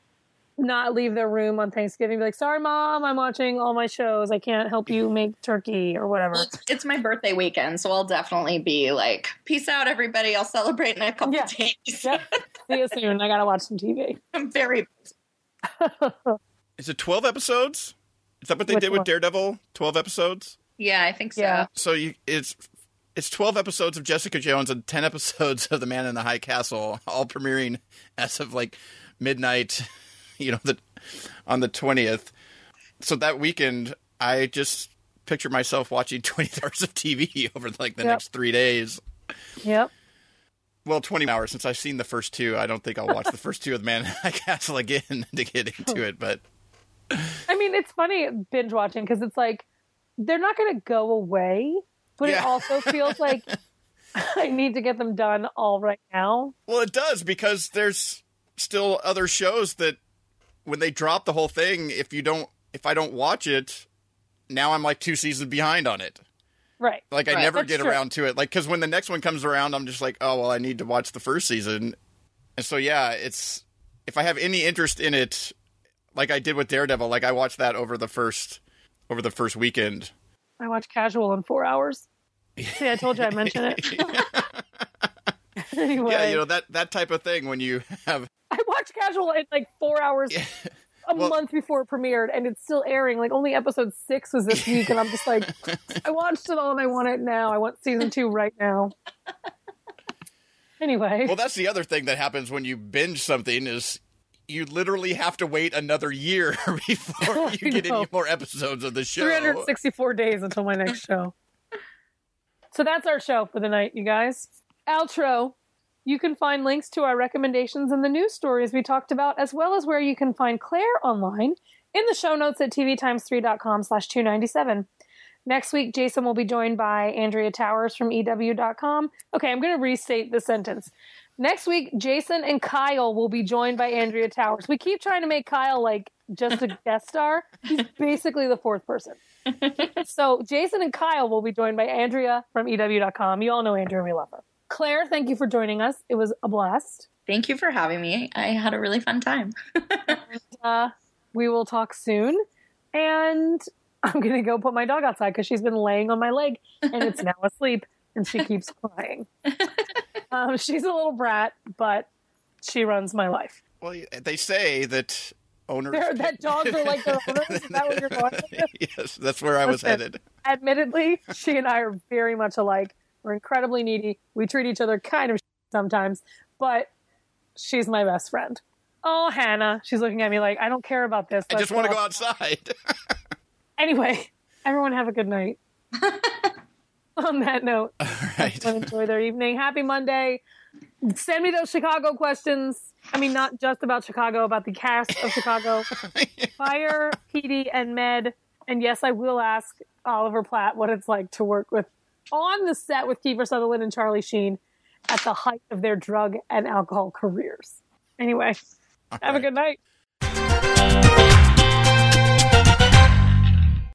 not leave their room on Thanksgiving. Be like, sorry, mom, I'm watching all my shows. I can't help you mm-hmm. make turkey or whatever. It's, it's my birthday weekend, so I'll definitely be like, peace out, everybody. I'll celebrate in a couple Yeah. days. Yep. See you soon. I gotta watch some TV. [LAUGHS] I'm very Is it twelve episodes? Is that what they Which did with one? Daredevil? Twelve episodes. Yeah, I think so. Yeah. So you it's it's twelve episodes of Jessica Jones and ten episodes [LAUGHS] of The Man in the High Castle, all premiering as of like midnight, [LAUGHS] you know, the on the twentieth. So that weekend, I just picture myself watching [LAUGHS] twenty hours of TV over like the Yep. next three days. Yep. Well, twenty hours since I've seen the first two. I don't think I'll watch the first two of The Man [LAUGHS] in the Castle again to get into it, but I mean, it's funny binge watching because it's like they're not going to go away, but it also feels like I need to get them done all right now. Well, it does because there's still other shows that when they drop the whole thing, if you don't, if I don't watch it, now I'm like two seasons behind on it. Right. Like I Right. never That's get true. around to it. Like because when the next one comes around, I'm just like, oh well, I need to watch the first season. And so yeah, it's if I have any interest in it, like I did with Daredevil, like I watched that over the first over the first weekend. I watch Casual in four hours. See, I told you I'd mention it. [LAUGHS] [LAUGHS] [LAUGHS] anyway, Yeah, you know that that type of thing when you have I watched Casual in like four hours a Well- month before it premiered, and it's still airing. Like only episode six was this week, and I'm just like, [LAUGHS] I watched it all, and I want it now. I want season two right now. Anyway, well, that's the other thing that happens when you binge something is you literally have to wait another year [LAUGHS] before you get any more episodes of the show. 364 days until my next show. So that's our show for the night, you guys. Outro. You can find links to our recommendations and the news stories we talked about, as well as where you can find Claire online in the show notes at tvtimes3.com slash 297. Next week, Jason will be joined by Andrea Towers from EW.com. Okay, I'm going to restate the sentence. Next week, Jason and Kyle will be joined by Andrea Towers. We keep trying to make Kyle like just a [LAUGHS] guest star. He's basically the fourth person. [LAUGHS] so Jason and Kyle will be joined by Andrea from EW.com. You all know Andrea, we love her. Claire, thank you for joining us. It was a blast. Thank you for having me. I had a really fun time. [LAUGHS] Uh, we will talk soon. And I'm going to go put my dog outside because she's been laying on my leg and it's now asleep and she keeps [LAUGHS] crying. um, she's a little brat, but she runs my life. Well, they say that owners They're, that [LAUGHS] dogs are like their owners. Is that what you're going with? yes, that's where I was Listen. headed. admittedly, she and I are very much alike. We're incredibly needy. We treat each other kind of sometimes, but she's my best friend. Oh, Hannah. She's looking at me like, I don't care about this. I just want to go outside. [LAUGHS] Anyway, everyone have a good night. [LAUGHS] On that note, right. everyone enjoy their evening. Happy Monday. Send me those Chicago questions. I mean, not just about Chicago, about the cast of Chicago. [LAUGHS] Fire, PD, and Med. And yes, I will ask Oliver Platt what it's like to work with on the set with Kiefer Sutherland and Charlie Sheen at the height of their drug and alcohol careers. Anyway, have a good night.